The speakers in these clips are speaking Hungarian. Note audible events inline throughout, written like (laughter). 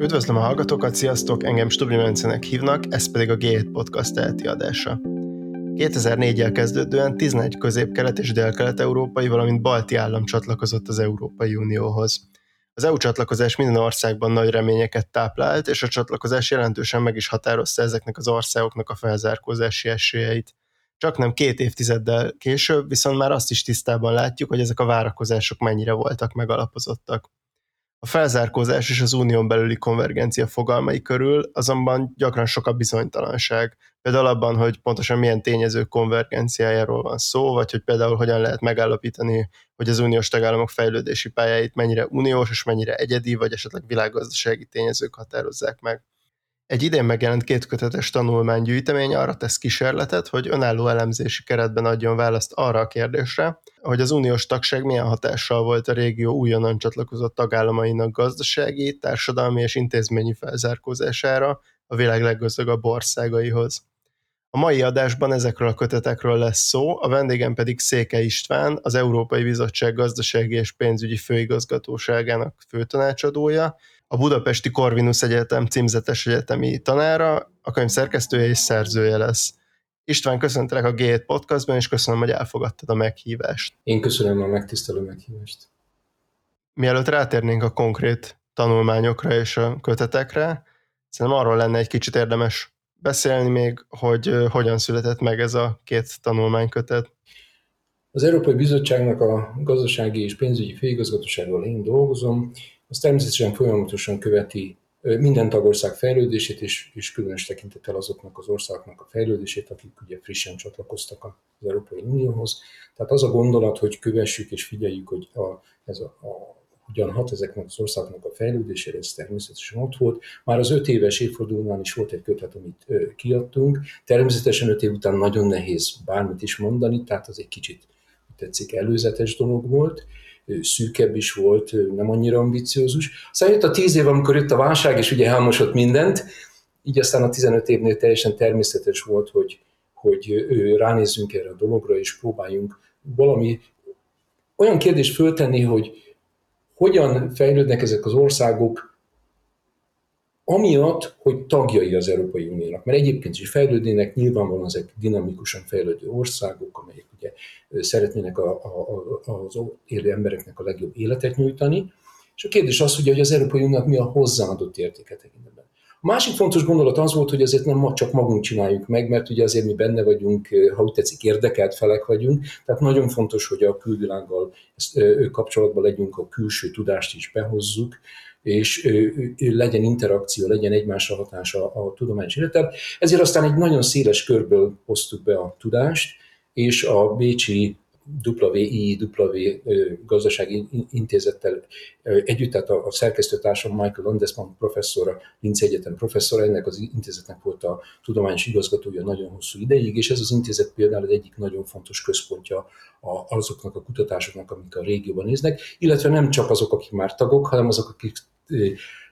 Üdvözlöm a hallgatókat, sziasztok! Engem Stubli Mencenek hívnak, ez pedig a G7 Podcast elti adása. 2004-jel kezdődően 11 közép-kelet és dél-kelet-európai, valamint balti állam csatlakozott az Európai Unióhoz. Az EU csatlakozás minden országban nagy reményeket táplált, és a csatlakozás jelentősen meg is határozta ezeknek az országoknak a felzárkózási esélyeit. Csak nem két évtizeddel később, viszont már azt is tisztában látjuk, hogy ezek a várakozások mennyire voltak megalapozottak. A felzárkózás és az unión belüli konvergencia fogalmai körül azonban gyakran sok a bizonytalanság. Például abban, hogy pontosan milyen tényezők konvergenciájáról van szó, vagy hogy például hogyan lehet megállapítani, hogy az uniós tagállamok fejlődési pályáit mennyire uniós és mennyire egyedi, vagy esetleg világgazdasági tényezők határozzák meg. Egy idén megjelent kétkötetes tanulmánygyűjtemény arra tesz kísérletet, hogy önálló elemzési keretben adjon választ arra a kérdésre, hogy az uniós tagság milyen hatással volt a régió újonnan csatlakozott tagállamainak gazdasági, társadalmi és intézményi felzárkózására a világ leggazdagabb országaihoz. A mai adásban ezekről a kötetekről lesz szó, a vendégem pedig Széke István, az Európai Bizottság gazdasági és pénzügyi főigazgatóságának főtanácsadója, a Budapesti Corvinus Egyetem címzetes egyetemi tanára, a könyv szerkesztője és szerzője lesz. István, köszöntelek a G7 podcastban, és köszönöm, hogy elfogadtad a meghívást. Én köszönöm a megtisztelő meghívást. Mielőtt rátérnénk a konkrét tanulmányokra és a kötetekre, szerintem arról lenne egy kicsit érdemes beszélni még, hogy hogyan született meg ez a két tanulmánykötet. Az Európai Bizottságnak a gazdasági és pénzügyi főigazgatóságról én dolgozom, az természetesen folyamatosan követi minden tagország fejlődését, és, és különös tekintettel azoknak az országoknak a fejlődését, akik ugye frissen csatlakoztak az Európai Unióhoz. Tehát az a gondolat, hogy kövessük és figyeljük, hogy a, ez a, a hogyan hat ezeknek az országoknak a fejlődésére, ez természetesen ott volt. Már az öt éves évfordulónál is volt egy kötet, amit ö, kiadtunk. Természetesen öt év után nagyon nehéz bármit is mondani, tehát az egy kicsit tetszik előzetes dolog volt szűkebb is volt, nem annyira ambiciózus. Aztán jött a tíz év, amikor jött a válság, és ugye elmosott mindent, így aztán a 15 évnél teljesen természetes volt, hogy, hogy ránézzünk erre a dologra, és próbáljunk valami olyan kérdést föltenni, hogy hogyan fejlődnek ezek az országok amiatt, hogy tagjai az Európai Uniónak, mert egyébként is fejlődnének, nyilvánvalóan ezek dinamikusan fejlődő országok, amelyek ugye szeretnének a, a, az élő embereknek a legjobb életet nyújtani, és a kérdés az, hogy az Európai Uniónak mi a hozzáadott értéke tekintetben. A másik fontos gondolat az volt, hogy azért nem csak magunk csináljuk meg, mert ugye azért mi benne vagyunk, ha úgy tetszik, érdekelt felek vagyunk, tehát nagyon fontos, hogy a külvilággal ezt, kapcsolatban legyünk, a külső tudást is behozzuk, és legyen interakció, legyen egymásra hatása a tudományos életet. Ezért aztán egy nagyon széles körből hoztuk be a tudást, és a Bécsi WIW gazdasági intézettel együtt, tehát a, szerkesztőtársam Michael Landesman professzor, a Linz Egyetem professzor, ennek az intézetnek volt a tudományos igazgatója nagyon hosszú ideig, és ez az intézet például egyik nagyon fontos központja azoknak a kutatásoknak, amik a régióban néznek, illetve nem csak azok, akik már tagok, hanem azok, akik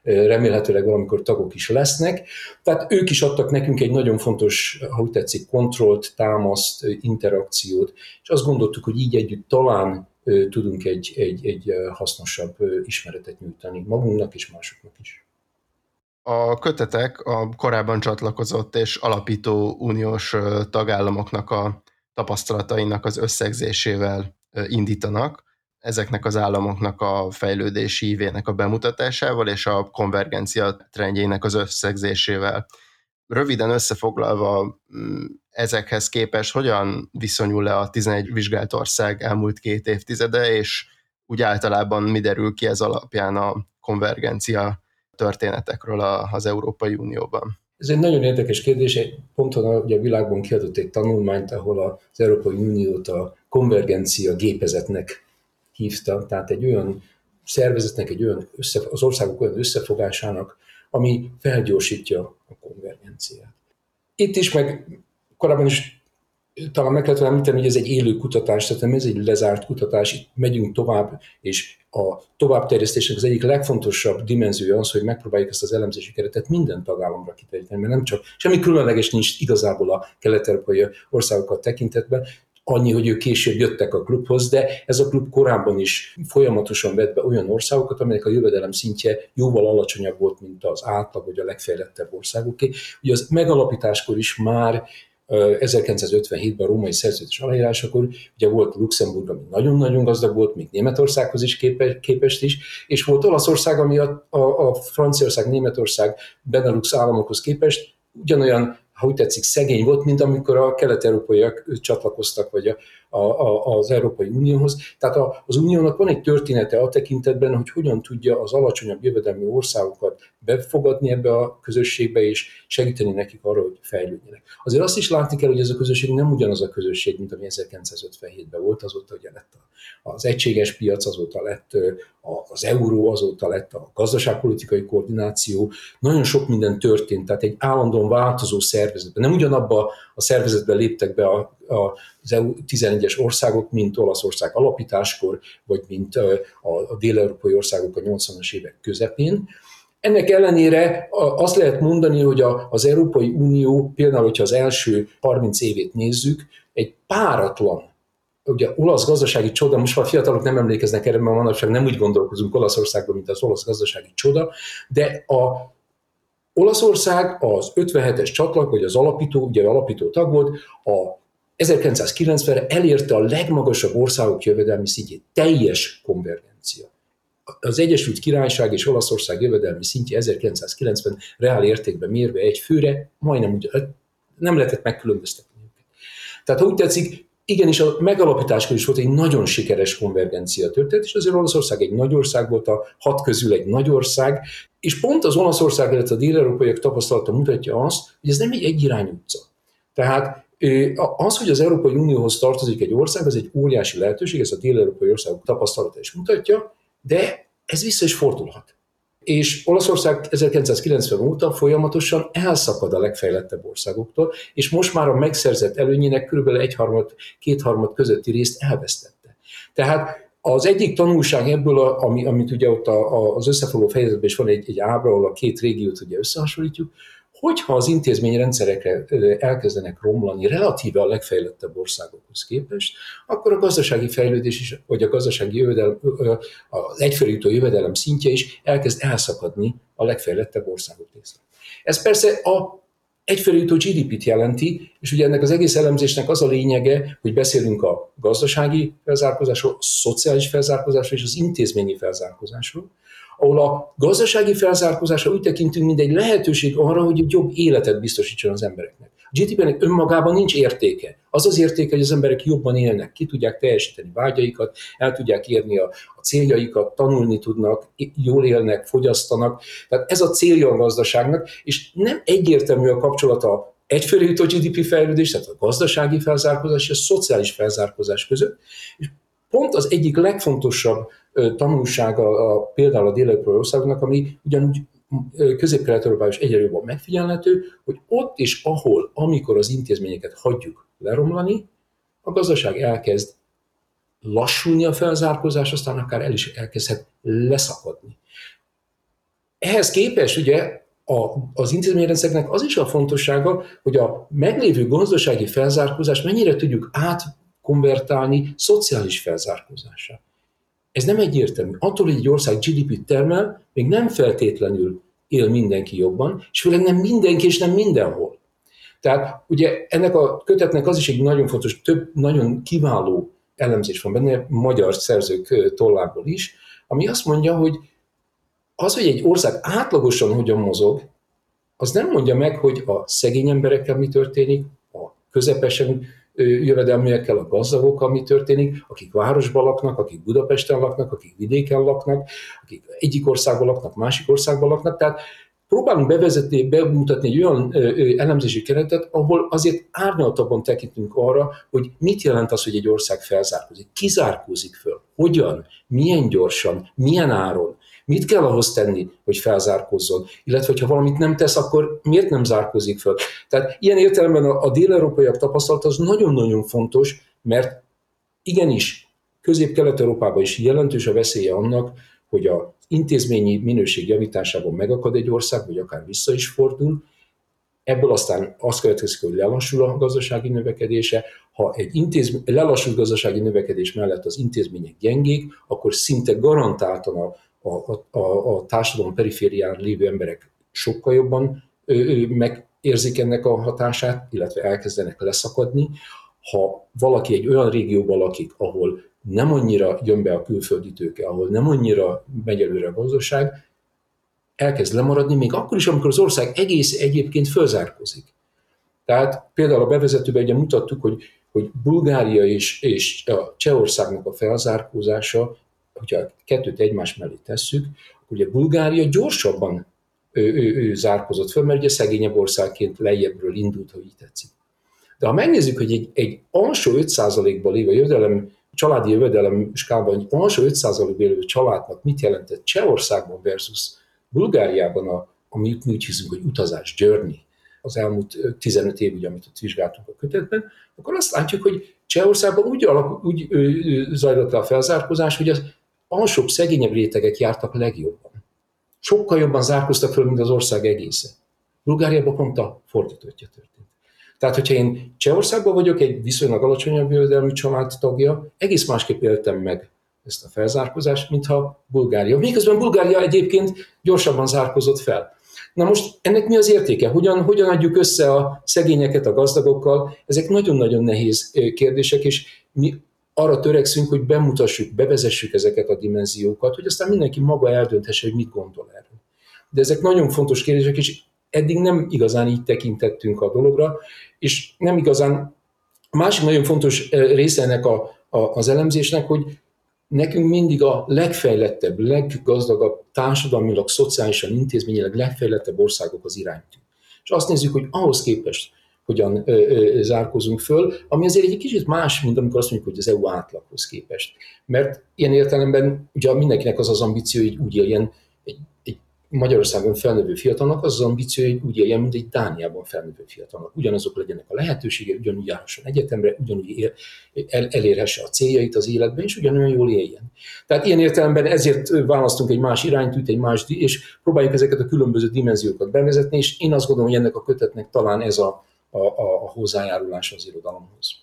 remélhetőleg valamikor tagok is lesznek. Tehát ők is adtak nekünk egy nagyon fontos, ha úgy tetszik, kontrollt, támaszt, interakciót, és azt gondoltuk, hogy így együtt talán tudunk egy, egy, egy hasznosabb ismeretet nyújtani magunknak és másoknak is. A kötetek a korábban csatlakozott és alapító uniós tagállamoknak a tapasztalatainak az összegzésével indítanak ezeknek az államoknak a fejlődési ívének a bemutatásával és a konvergencia trendjének az összegzésével. Röviden összefoglalva mm, ezekhez képest hogyan viszonyul le a 11 vizsgált ország elmúlt két évtizede, és úgy általában mi derül ki ez alapján a konvergencia történetekről az Európai Unióban? Ez egy nagyon érdekes kérdés. Ponton ugye a világban kiadott egy tanulmányt, ahol az Európai Uniót a konvergencia gépezetnek hívta, tehát egy olyan szervezetnek, egy olyan össze, az országok olyan összefogásának, ami felgyorsítja a konvergenciát. Itt is, meg korábban is talán meg kellett említeni, hogy ez egy élő kutatás, tehát nem ez egy lezárt kutatás, itt megyünk tovább, és a továbbterjesztésnek az egyik legfontosabb dimenziója az, hogy megpróbáljuk ezt az elemzési keretet minden tagállamra kiterjeszteni, mert nem csak semmi különleges nincs igazából a kelet-európai országokat tekintetben, annyi, hogy ők később jöttek a klubhoz, de ez a klub korábban is folyamatosan vett be olyan országokat, amelyek a jövedelem szintje jóval alacsonyabb volt, mint az átlag vagy a legfejlettebb országoké. Ugye az megalapításkor is már 1957-ben a római szerződés aláírásakor ugye volt Luxemburg, ami nagyon-nagyon gazdag volt, még Németországhoz is képest is, és volt Olaszország, ami a, a, a Franciaország, Németország, Benelux államokhoz képest ugyanolyan ha úgy tetszik, szegény volt, mint amikor a kelet-európaiak csatlakoztak, vagy a, a, a, az Európai Unióhoz. Tehát a, az Uniónak van egy története a tekintetben, hogy hogyan tudja az alacsonyabb jövedelmi országokat befogadni ebbe a közösségbe, és segíteni nekik arra, hogy fejlődjenek. Azért azt is látni kell, hogy ez a közösség nem ugyanaz a közösség, mint ami 1957-ben volt, azóta ugye lett az egységes piac, azóta lett az euró, azóta lett a gazdaságpolitikai koordináció, nagyon sok minden történt, tehát egy állandóan változó szervezetben. Nem ugyanabba a szervezetbe léptek be a, az EU 11-es országok, mint Olaszország alapításkor, vagy mint a, dél-európai országok a 80-as évek közepén, ennek ellenére azt lehet mondani, hogy az Európai Unió, például, hogyha az első 30 évét nézzük, egy páratlan ugye olasz gazdasági csoda, most már fiatalok nem emlékeznek erre, mert manapság nem úgy gondolkozunk Olaszországban, mint az olasz gazdasági csoda, de a Olaszország az 57-es csatlak, vagy az alapító, ugye alapító tag volt, a 1990-re elérte a legmagasabb országok jövedelmi szintjét, teljes konvergencia. Az Egyesült Királyság és Olaszország jövedelmi szintje 1990 reál értékben mérve egy főre majdnem úgy, nem lehetett megkülönböztetni Tehát ha úgy tetszik, igenis a megalapításkor is volt egy nagyon sikeres konvergencia történet, és azért Olaszország egy nagy ország volt, a hat közül egy nagy ország, és pont az Olaszország, illetve a dél-európaiak tapasztalata mutatja azt, hogy ez nem egy egyirányú utca. Tehát az, hogy az Európai Unióhoz tartozik egy ország, az egy óriási lehetőség, ez a dél-európai országok tapasztalata is mutatja, de ez vissza is fordulhat. És Olaszország 1990 óta folyamatosan elszakad a legfejlettebb országoktól, és most már a megszerzett előnyének kb. egyharmad, kétharmad közötti részt elvesztette. Tehát az egyik tanulság ebből, ami, amit ugye ott a, a, az összefoglaló fejezetben is van egy, egy ábra, ahol a két régiót ugye összehasonlítjuk, hogyha az intézményrendszerekre elkezdenek romlani relatíve a legfejlettebb országokhoz képest, akkor a gazdasági fejlődés is, vagy a gazdasági jövedelem, az egyfelé jövedelem szintje is elkezd elszakadni a legfejlettebb országok részre. Ez persze a egyfelé jutó GDP-t jelenti, és ugye ennek az egész elemzésnek az a lényege, hogy beszélünk a gazdasági felzárkózásról, a szociális felzárkózásról és az intézményi felzárkózásról, ahol a gazdasági felzárkózásra úgy tekintünk, mint egy lehetőség arra, hogy egy jobb életet biztosítson az embereknek. A GDP-nek önmagában nincs értéke. Az az értéke, hogy az emberek jobban élnek, ki tudják teljesíteni vágyaikat, el tudják érni a, a céljaikat, tanulni tudnak, jól élnek, fogyasztanak. Tehát ez a célja a gazdaságnak, és nem egyértelmű a kapcsolata egyfelé jutó GDP fejlődés, tehát a gazdasági felzárkózás és a szociális felzárkózás között. És pont az egyik legfontosabb tanulsága a, például a dél országnak, ami ugyanúgy közép-kelet-európában is egyre jobban megfigyelhető, hogy ott is, ahol, amikor az intézményeket hagyjuk leromlani, a gazdaság elkezd lassulni a felzárkózás, aztán akár el is elkezdhet leszakadni. Ehhez képest ugye a, az intézményrendszernek az is a fontossága, hogy a meglévő gazdasági felzárkózás mennyire tudjuk átkonvertálni szociális felzárkózásra. Ez nem egyértelmű. Attól, hogy egy ország GDP-t termel, még nem feltétlenül él mindenki jobban, és főleg nem mindenki, és nem mindenhol. Tehát ugye ennek a kötetnek az is egy nagyon fontos, több nagyon kiváló elemzés van benne, magyar szerzők tollából is, ami azt mondja, hogy az, hogy egy ország átlagosan hogyan mozog, az nem mondja meg, hogy a szegény emberekkel mi történik, a közepesen jövedelműekkel, a gazdagokkal mi történik, akik városban laknak, akik Budapesten laknak, akik vidéken laknak, akik egyik országban laknak, másik országban laknak. Tehát próbálunk bevezetni, bemutatni egy olyan elemzési keretet, ahol azért árnyaltabban tekintünk arra, hogy mit jelent az, hogy egy ország felzárkózik, kizárkózik föl, hogyan, milyen gyorsan, milyen áron, Mit kell ahhoz tenni, hogy felzárkózzon? Illetve, ha valamit nem tesz, akkor miért nem zárkózik föl? Tehát ilyen értelemben a, a dél-európaiak tapasztalata az nagyon-nagyon fontos, mert igenis, közép-kelet-európában is jelentős a veszélye annak, hogy a intézményi minőség javításában megakad egy ország, vagy akár vissza is fordul, Ebből aztán az következik, hogy lelassul a gazdasági növekedése, ha egy, intézmény, egy lelassult gazdasági növekedés mellett az intézmények gyengék, akkor szinte garantáltan a, a, a, a társadalom periférián lévő emberek sokkal jobban ö, ö, megérzik ennek a hatását, illetve elkezdenek leszakadni. Ha valaki egy olyan régióban lakik, ahol nem annyira jön be a külföldi tőke, ahol nem annyira megy előre a gazdaság, elkezd lemaradni, még akkor is, amikor az ország egész egyébként fölzárkozik. Tehát például a bevezetőben ugye mutattuk, hogy, hogy Bulgária és, és a Csehországnak a felzárkózása, hogyha a kettőt egymás mellé tesszük, akkor ugye Bulgária gyorsabban ő, ő, ő zárkozott föl, mert ugye szegényebb országként lejjebbről indult, ha így tetszik. De ha megnézzük, hogy egy, egy alsó 5%-ban lévő jövedelem, családi jövedelem skálban egy alsó 5%-ban lévő családnak mit jelentett Csehországban versus Bulgáriában, a, amit mi úgy hiszünk, hogy utazás, journey, az elmúlt 15 év, ugye, amit ott vizsgáltunk a kötetben, akkor azt látjuk, hogy Csehországban úgy, alak, úgy zajlott a felzárkózás, hogy az alsóbb, szegényebb rétegek jártak legjobban. Sokkal jobban zárkoztak föl, mint az ország egésze. Bulgáriában pont a fordítottja történt. Tehát, hogyha én Csehországban vagyok, egy viszonylag alacsonyabb jövedelmű család tagja, egész másképp éltem meg ezt a felzárkozást, mintha Bulgária. Miközben Bulgária egyébként gyorsabban zárkozott fel. Na most ennek mi az értéke? Hogyan, hogyan adjuk össze a szegényeket a gazdagokkal? Ezek nagyon-nagyon nehéz kérdések, és mi arra törekszünk, hogy bemutassuk, bevezessük ezeket a dimenziókat, hogy aztán mindenki maga eldönthesse, hogy mit gondol erről. De ezek nagyon fontos kérdések, és eddig nem igazán így tekintettünk a dologra, és nem igazán. Másik nagyon fontos része ennek a, a, az elemzésnek, hogy nekünk mindig a legfejlettebb, leggazdagabb, társadalmilag, szociálisan, intézményileg legfejlettebb országok az iránytű. És azt nézzük, hogy ahhoz képest hogyan ö, ö, zárkozunk föl, ami azért egy kicsit más, mint amikor azt mondjuk, hogy az EU átlaghoz képest. Mert ilyen értelemben ugye mindenkinek az az ambíció, hogy úgy éljen egy Magyarországon felnövő fiatalnak az az ambíció, hogy úgy éljen, mint egy Dániában felnövő fiatalnak. Ugyanazok legyenek a lehetősége, ugyanúgy járhasson egyetemre, ugyanúgy él, el, elérhesse a céljait az életben, és ugyanolyan jól éljen. Tehát ilyen értelemben ezért választunk egy más iránytűt, egy más, és próbáljuk ezeket a különböző dimenziókat bevezetni, és én azt gondolom, hogy ennek a kötetnek talán ez a, a, a, a hozzájárulás az irodalomhoz.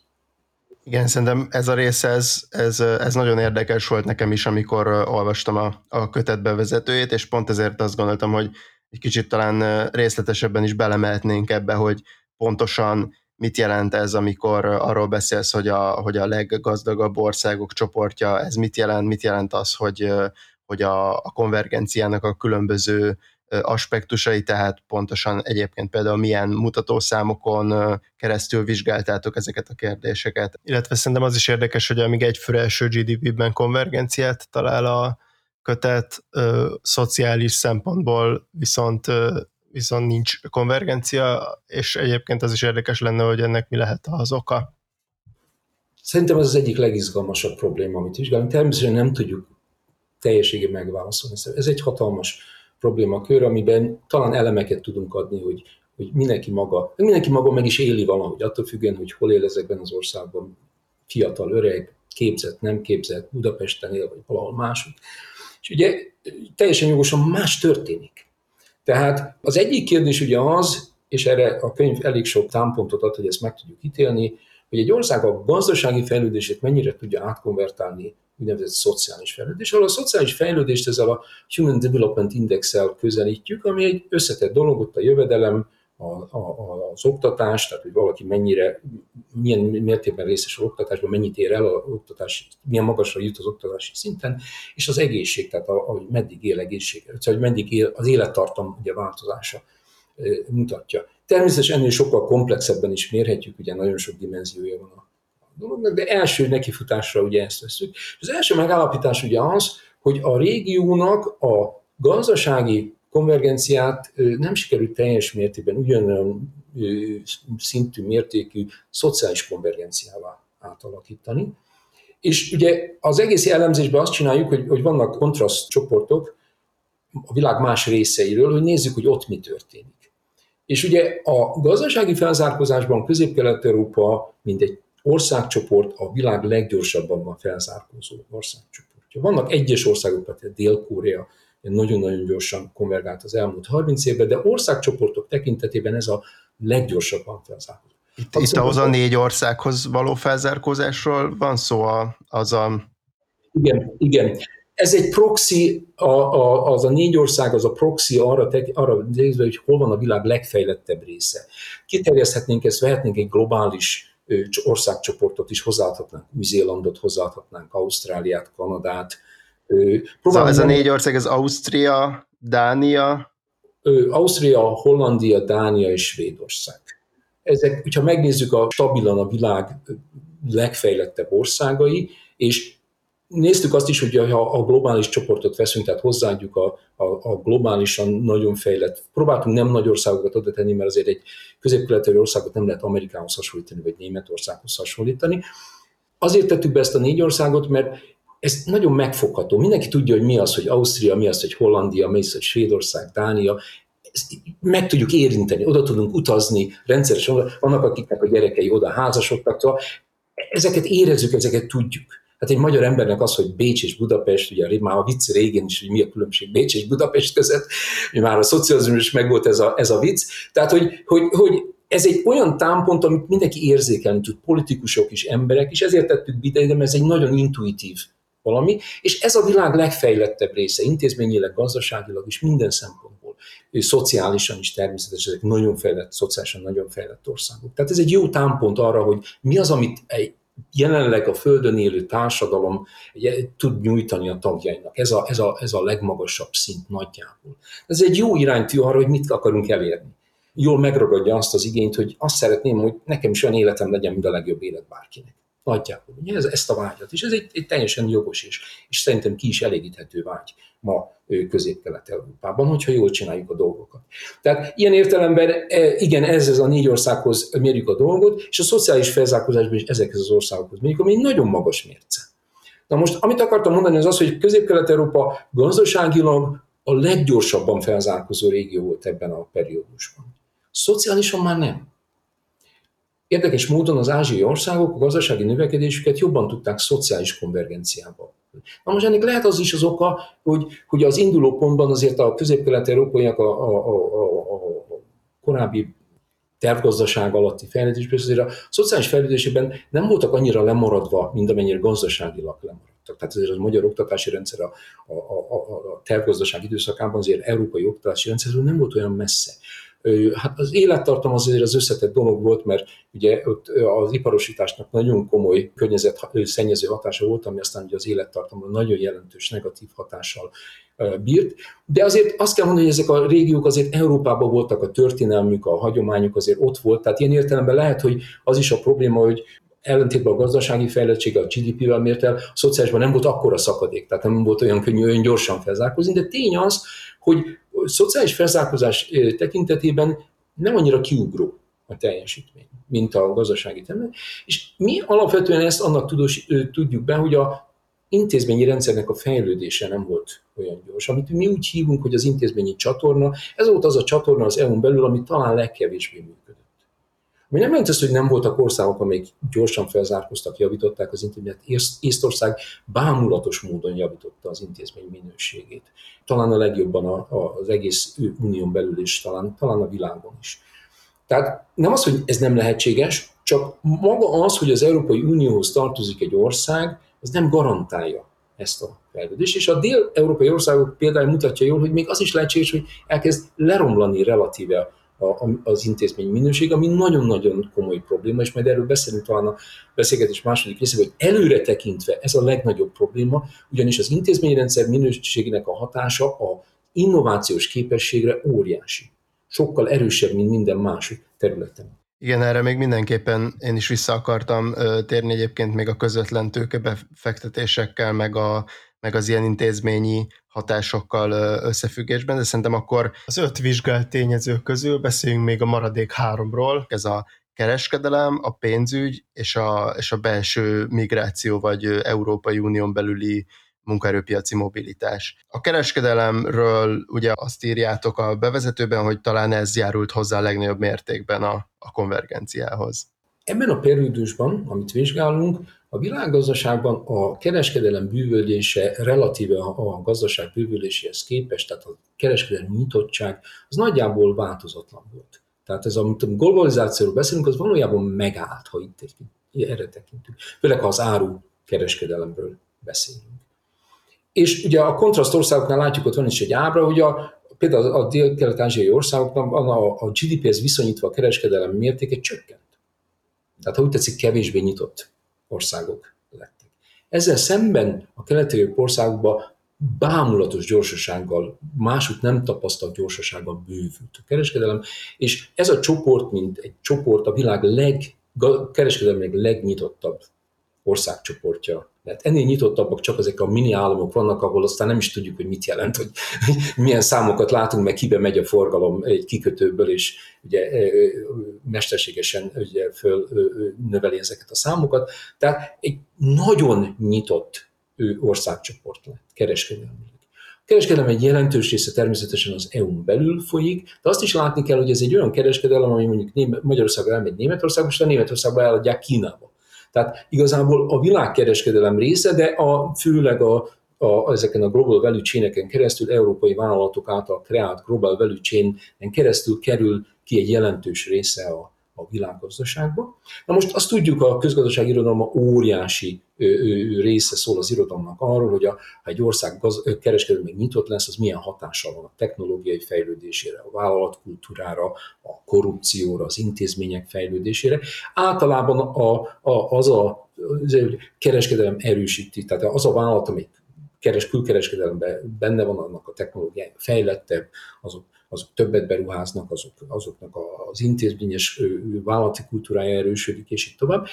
Igen, szerintem ez a rész, ez, ez, ez nagyon érdekes volt nekem is, amikor olvastam a, a kötet bevezetőjét, és pont ezért azt gondoltam, hogy egy kicsit talán részletesebben is belemehetnénk ebbe, hogy pontosan mit jelent ez, amikor arról beszélsz, hogy a, hogy a leggazdagabb országok csoportja, ez mit jelent, mit jelent az, hogy, hogy a, a konvergenciának a különböző aspektusai, tehát pontosan egyébként például milyen mutatószámokon keresztül vizsgáltátok ezeket a kérdéseket. Illetve szerintem az is érdekes, hogy amíg egy első GDP-ben konvergenciát talál a kötet, ö, szociális szempontból viszont ö, viszont nincs konvergencia, és egyébként az is érdekes lenne, hogy ennek mi lehet az oka. Szerintem ez az egyik legizgalmasabb probléma, amit vizsgálunk. Természetesen nem tudjuk teljességében megválaszolni. Ez egy hatalmas problémakör, amiben talán elemeket tudunk adni, hogy, hogy mindenki maga, mindenki maga meg is éli valahogy, attól függően, hogy hol él ezekben az országban, fiatal, öreg, képzett, nem képzett, Budapesten él, vagy valahol máshogy. És ugye teljesen jogosan más történik. Tehát az egyik kérdés ugye az, és erre a könyv elég sok támpontot ad, hogy ezt meg tudjuk ítélni, hogy egy ország a gazdasági fejlődését mennyire tudja átkonvertálni úgynevezett szociális fejlődés, ahol a szociális fejlődést ezzel a Human Development Index-el közelítjük, ami egy összetett dolog, ott a jövedelem, a, a, az oktatás, tehát hogy valaki mennyire, milyen mértékben részes az oktatásban, mennyit ér el az oktatás, milyen magasra jut az oktatási szinten, és az egészség, tehát a, a meddig él egészség, szóval, hogy meddig él, az élettartam ugye változása mutatja. Természetesen ennél sokkal komplexebben is mérhetjük, ugye nagyon sok dimenziója van a dolognak, de első nekifutásra ugye ezt veszük. Az első megállapítás ugye az, hogy a régiónak a gazdasági konvergenciát nem sikerült teljes mértékben ugyanolyan szintű mértékű szociális konvergenciává átalakítani. És ugye az egész elemzésben azt csináljuk, hogy, hogy vannak kontraszt csoportok a világ más részeiről, hogy nézzük, hogy ott mi történik. És ugye a gazdasági felzárkózásban Közép-Kelet-Európa, mint egy országcsoport a világ leggyorsabban van felzárkózó országcsoportja. Vannak egyes országok, például Dél-Korea, nagyon-nagyon gyorsan konvergált az elmúlt 30 évben, de országcsoportok tekintetében ez a leggyorsabban felzárkózó. Itt, itt ahhoz a négy országhoz való felzárkózásról van szó a, az a... Igen, igen. Ez egy proxy, a, a, az a négy ország, az a proxy arra, arra nézve, hogy hol van a világ legfejlettebb része. Kiterjeszthetnénk ezt, vehetnénk egy globális országcsoportot is, hozzáadhatnánk Új-Zélandot, hozzáadhatnánk Ausztráliát, Kanadát. Próbálom, ez a négy ország, az Ausztria, Dánia? Ausztria, Hollandia, Dánia és Svédország. Ezek, hogyha megnézzük a stabilan a világ legfejlettebb országai, és néztük azt is, hogy ha a globális csoportot veszünk, tehát hozzáadjuk a, a, a globálisan nagyon fejlett, próbáltunk nem nagy országokat oda tenni, mert azért egy közép országot nem lehet Amerikához hasonlítani, vagy Németországhoz hasonlítani. Azért tettük be ezt a négy országot, mert ez nagyon megfogható. Mindenki tudja, hogy mi az, hogy Ausztria, mi az, hogy Hollandia, mi az, hogy Svédország, Dánia. Ezt meg tudjuk érinteni, oda tudunk utazni rendszeresen. Vannak, akiknek a gyerekei oda házasodtak, szóval ezeket érezzük, ezeket tudjuk. Hát egy magyar embernek az, hogy Bécs és Budapest, ugye már a vicc régen is, hogy mi a különbség Bécs és Budapest között, már a szocializmus is megvolt ez a, ez a vicc. Tehát, hogy, hogy, hogy ez egy olyan támpont, amit mindenki érzékelni tud, politikusok is, emberek, és ezért tettük ide, de ez egy nagyon intuitív valami, és ez a világ legfejlettebb része, intézményileg, gazdaságilag is, minden szempontból. És szociálisan is természetesen, ezek nagyon fejlett, szociálisan nagyon fejlett országok. Tehát ez egy jó támpont arra, hogy mi az, amit egy jelenleg a Földön élő társadalom tud nyújtani a tagjainak. Ez a, ez, a, ez a legmagasabb szint nagyjából. Ez egy jó iránytű arra, hogy mit akarunk elérni. Jól megragadja azt az igényt, hogy azt szeretném, hogy nekem is olyan életem legyen, mint a legjobb élet bárkinek. Nagyjából. Ugye ez, ezt a vágyat. És ez egy, egy teljesen jogos és, és szerintem ki is elégíthető vágy ma közép-kelet-európában, hogyha jól csináljuk a dolgokat. Tehát ilyen értelemben igen, ez, ez a négy országhoz mérjük a dolgot, és a szociális felzárkózásban is ezekhez az országokhoz mérjük, ami egy nagyon magas mérce. Na most, amit akartam mondani, az az, hogy Közép-Kelet-Európa gazdaságilag a leggyorsabban felzárkózó régió volt ebben a periódusban. Szociálisan már nem. Érdekes módon az ázsiai országok a gazdasági növekedésüket jobban tudták szociális konvergenciába. Na most ennek lehet az is az oka, hogy, hogy az induló pontban azért a közép-kelet-európaiak a, a, a, a, a korábbi tervgazdaság alatti fejlődésben, azért a szociális fejlődésében nem voltak annyira lemaradva, mint amennyire gazdaságilag lemaradtak. Tehát azért a magyar oktatási rendszer a, a, a, a tervgazdaság időszakában azért európai oktatási rendszerről nem volt olyan messze. Hát az élettartam azért az összetett dolog volt, mert ugye ott az iparosításnak nagyon komoly környezet szennyező hatása volt, ami aztán ugye az élettartamra nagyon jelentős negatív hatással bírt. De azért azt kell mondani, hogy ezek a régiók azért Európában voltak, a történelmük, a hagyományuk azért ott volt. Tehát ilyen értelemben lehet, hogy az is a probléma, hogy ellentétben a gazdasági fejlettség a GDP-vel mért el, a szociálisban nem volt akkora szakadék, tehát nem volt olyan könnyű, olyan gyorsan felzárkózni, de tény az, hogy szociális felzárkózás tekintetében nem annyira kiugró a teljesítmény, mint a gazdasági terület. És mi alapvetően ezt annak tudós, tudjuk be, hogy a intézményi rendszernek a fejlődése nem volt olyan gyors. Amit mi úgy hívunk, hogy az intézményi csatorna, ez volt az a csatorna az EU-n belül, ami talán legkevésbé működött. Ami nem jelent ezt, hogy nem voltak országok, amelyek gyorsan felzárkoztak, javították az intézményt. Észtország bámulatos módon javította az intézmény minőségét. Talán a legjobban a, a, az egész unión belül is, talán, talán a világon is. Tehát nem az, hogy ez nem lehetséges, csak maga az, hogy az Európai Unióhoz tartozik egy ország, az nem garantálja ezt a fejlődést. És a dél-európai országok például mutatja jól, hogy még az is lehetséges, hogy elkezd leromlani relatíve az intézmény minőség, ami nagyon-nagyon komoly probléma, és majd erről beszélünk talán a beszélgetés második részében, hogy előre tekintve ez a legnagyobb probléma, ugyanis az intézményrendszer minőségének a hatása a innovációs képességre óriási. Sokkal erősebb, mint minden másik területen. Igen, erre még mindenképpen én is vissza akartam térni egyébként még a közvetlen tőkebefektetésekkel, meg, a, meg az ilyen intézményi hatásokkal összefüggésben, de szerintem akkor az öt vizsgált tényező közül beszéljünk még a maradék háromról. Ez a kereskedelem, a pénzügy és a, és a belső migráció vagy Európai Unión belüli munkaerőpiaci mobilitás. A kereskedelemről ugye azt írjátok a bevezetőben, hogy talán ez járult hozzá a legnagyobb mértékben a, a konvergenciához. Ebben a periódusban, amit vizsgálunk, a világgazdaságban a kereskedelem bűvölése relatíve a gazdaság bűvöléséhez képest, tehát a kereskedelmi nyitottság, az nagyjából változatlan volt. Tehát ez, amit globalizációról beszélünk, az valójában megállt, ha itt egy, erre tekintünk. Főleg, ha az áru kereskedelemről beszélünk. És ugye a kontraszt országoknál látjuk, ott van is egy ábra, hogy a, például a dél-kelet-ázsiai országoknak a, a GDP-hez viszonyítva a kereskedelem mértéke csökkent. Tehát, ha úgy tetszik, kevésbé nyitott országok lettek. Ezzel szemben a keleti országokban bámulatos gyorsasággal, másút nem tapasztalt gyorsasággal bővült a kereskedelem, és ez a csoport, mint egy csoport a világ leg, kereskedelmi legnyitottabb országcsoportja lett. Ennél nyitottabbak csak ezek a mini államok vannak, ahol aztán nem is tudjuk, hogy mit jelent, hogy (laughs) milyen számokat látunk, meg kibe megy a forgalom egy kikötőből, és ugye mesterségesen ugye föl növeli ezeket a számokat. Tehát egy nagyon nyitott országcsoport lett kereskedelmi. A kereskedelem egy jelentős része természetesen az EU-n belül folyik, de azt is látni kell, hogy ez egy olyan kereskedelem, ami mondjuk Magyarországon elmegy Németországba, és a Németországba eladják Kínába. Tehát igazából a világkereskedelem része, de a, főleg a, a, ezeken a global value chain keresztül, európai vállalatok által kreált global value chain keresztül kerül ki egy jelentős része a, a világgazdaságba. Na most azt tudjuk, a közgazdasági irodalma óriási része szól az irodalomnak arról, hogy a, ha egy ország gaz, kereskedelmi nyitott lesz, az milyen hatással van a technológiai fejlődésére, a vállalatkultúrára, a korrupcióra, az intézmények fejlődésére. Általában a, a, az a kereskedelem erősíti, tehát az a vállalat, ami keres, külkereskedelemben benne van, annak a technológiája fejlettebb, azok azok többet beruháznak, azok, azoknak az intézményes vállalati kultúrája erősödik, és így tovább.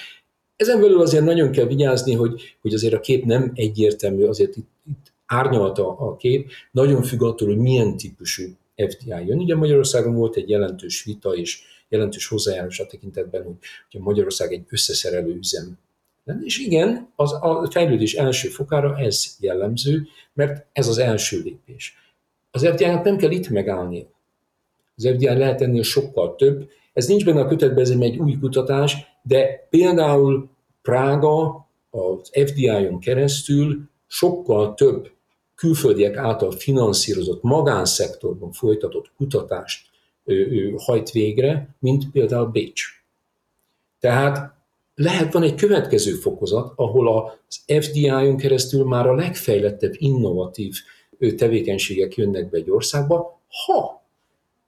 Ezen belül azért nagyon kell vigyázni, hogy, hogy azért a kép nem egyértelmű, azért itt, itt árnyalta a kép, nagyon függ attól, hogy milyen típusú FDI jön. Ugye Magyarországon volt egy jelentős vita és jelentős hozzájárulás a tekintetben, hogy, hogy Magyarország egy összeszerelő üzem és igen, az, a fejlődés első fokára ez jellemző, mert ez az első lépés. Az FDI-nak nem kell itt megállni. Az FDI lehet ennél sokkal több. Ez nincs benne a kötetben, ez egy új kutatás, de például Prága az FDI-on keresztül sokkal több külföldiek által finanszírozott magánszektorban folytatott kutatást hajt végre, mint például Bécs. Tehát lehet van egy következő fokozat, ahol az FDI-on keresztül már a legfejlettebb innovatív tevékenységek jönnek be egy országba, ha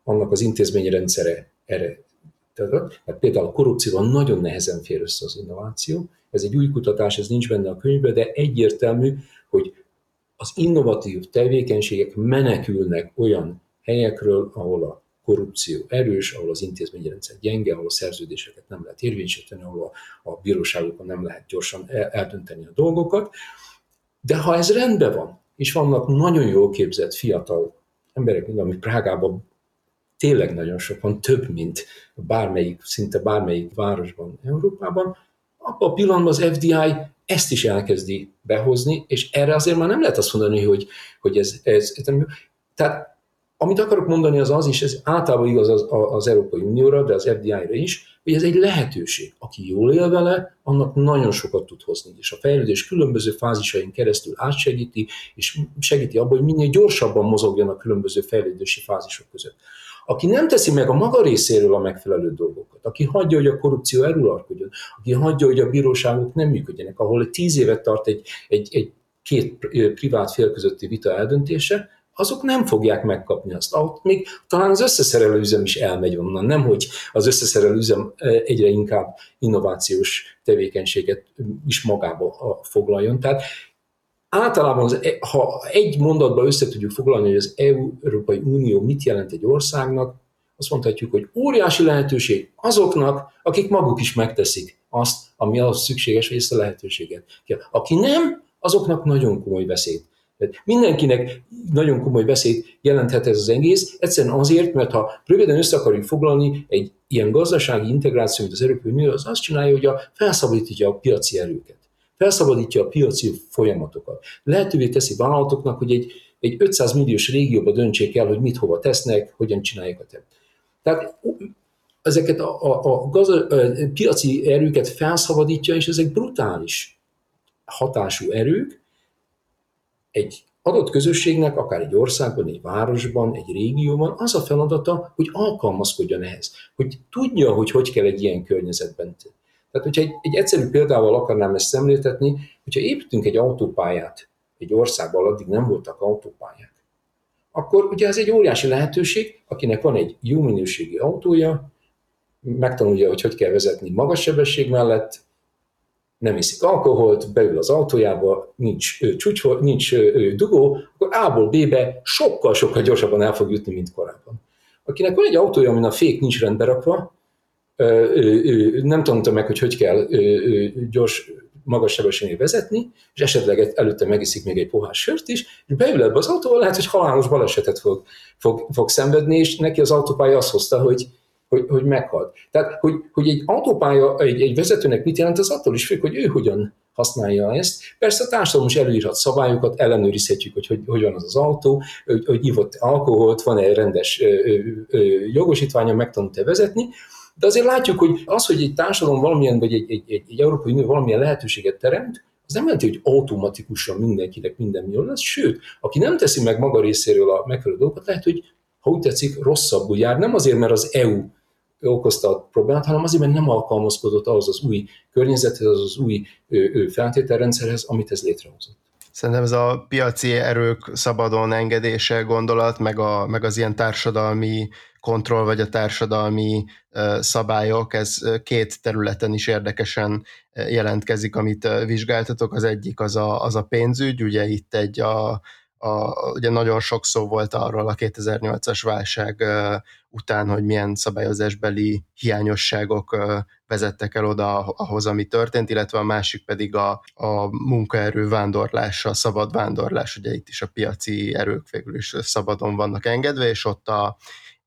annak az intézményrendszere erre tehát hát például a korrupcióval nagyon nehezen fér össze az innováció. Ez egy új kutatás, ez nincs benne a könyvben, de egyértelmű, hogy az innovatív tevékenységek menekülnek olyan helyekről, ahol a korrupció erős, ahol az intézményrendszer gyenge, ahol a szerződéseket nem lehet érvényesíteni, ahol a, a bíróságokon nem lehet gyorsan eldönteni a dolgokat. De ha ez rendben van, és vannak nagyon jól képzett fiatal emberek, mint ami Prágában tényleg nagyon sok van, több, mint bármelyik, szinte bármelyik városban Európában, abban a pillanatban az FDI ezt is elkezdi behozni, és erre azért már nem lehet azt mondani, hogy, hogy ez, ez, ez tehát amit akarok mondani az az is, ez általában igaz az, az Európai Unióra, de az FDI-ra is, hogy ez egy lehetőség. Aki jól él vele, annak nagyon sokat tud hozni, és a fejlődés különböző fázisain keresztül átsegíti, és segíti abban, hogy minél gyorsabban mozogjon a különböző fejlődési fázisok között. Aki nem teszi meg a maga részéről a megfelelő dolgokat, aki hagyja, hogy a korrupció eluralkodjon, aki hagyja, hogy a bíróságok nem működjenek, ahol tíz évet tart egy, egy, egy két privát fél közötti vita eldöntése, azok nem fogják megkapni azt. Ahol még talán az összeszerelő üzem is elmegy onnan, nem hogy az összeszerelő üzem egyre inkább innovációs tevékenységet is magába foglaljon. Tehát általában, az, e, ha egy mondatban össze tudjuk foglalni, hogy az EU, Európai Unió mit jelent egy országnak, azt mondhatjuk, hogy óriási lehetőség azoknak, akik maguk is megteszik azt, ami az szükséges, hogy ezt a lehetőséget Aki nem, azoknak nagyon komoly veszélyt tehát mindenkinek nagyon komoly veszélyt jelenthet ez az egész, egyszerűen azért, mert ha röviden össze akarjuk foglalni, egy ilyen gazdasági integráció, mint az Európai Unió, az azt csinálja, hogy a, felszabadítja a piaci erőket, felszabadítja a piaci folyamatokat. Lehetővé teszi vállalatoknak, hogy egy, egy 500 milliós régióba döntsék el, hogy mit hova tesznek, hogyan csinálják a te. Tehát ezeket a, a, a, gaz, a piaci erőket felszabadítja, és ezek brutális hatású erők, egy adott közösségnek, akár egy országban, egy városban, egy régióban az a feladata, hogy alkalmazkodjon ehhez, hogy tudja, hogy hogy kell egy ilyen környezetben. Tehát, hogyha egy, egy egyszerű példával akarnám ezt szemléltetni, hogyha építünk egy autópályát egy országban, addig nem voltak autópályák, akkor ugye ez egy óriási lehetőség, akinek van egy jó minőségi autója, megtanulja, hogy hogy kell vezetni magas sebesség mellett, nem iszik alkoholt, beül az autójába, nincs, csúcs, nincs dugó, akkor A-ból B-be sokkal-sokkal gyorsabban el fog jutni, mint korábban. Akinek van egy autója, amin a fék nincs rendbe rakva, nem tanulta meg, hogy hogy kell gyors, magas sebességnél vezetni, és esetleg előtte megiszik még egy pohár sört is, és beül ebbe az autóval, lehet, hogy halálos balesetet fog, fog, fog szenvedni, és neki az autópálya azt hozta, hogy, hogy, hogy meghalt. Tehát, hogy, hogy egy autópálya egy, egy vezetőnek mit jelent, az attól is függ, hogy ő hogyan használja ezt. Persze a társadalom is előírhat szabályokat, ellenőrizhetjük, hogy hogy, hogy az az autó, hogy, hogy ivott alkoholt, van-e rendes ö, ö, jogosítványa, megtanult-e vezetni, de azért látjuk, hogy az, hogy egy társadalom valamilyen, vagy egy, egy, egy, egy Európai Unió valamilyen lehetőséget teremt, az nem jelenti, hogy automatikusan mindenkinek minden jól lesz, sőt, aki nem teszi meg maga részéről a megfelelő dolgokat, lehet, hogy ha úgy tetszik, rosszabbul jár, nem azért, mert az EU okozta a problémát, hanem azért, mert nem alkalmazkodott ahhoz az új környezethez, az az új feltételrendszerhez, amit ez létrehozott. Szerintem ez a piaci erők szabadon engedése gondolat, meg, a, meg az ilyen társadalmi kontroll, vagy a társadalmi szabályok, ez két területen is érdekesen jelentkezik, amit vizsgáltatok. Az egyik az a, az a pénzügy, ugye itt egy a, a, ugye nagyon sok szó volt arról a 2008-as válság után, hogy milyen szabályozásbeli hiányosságok vezettek el oda ahhoz, ami történt, illetve a másik pedig a, a munkaerő vándorlása, a szabad vándorlás, ugye itt is a piaci erők végül is szabadon vannak engedve, és ott a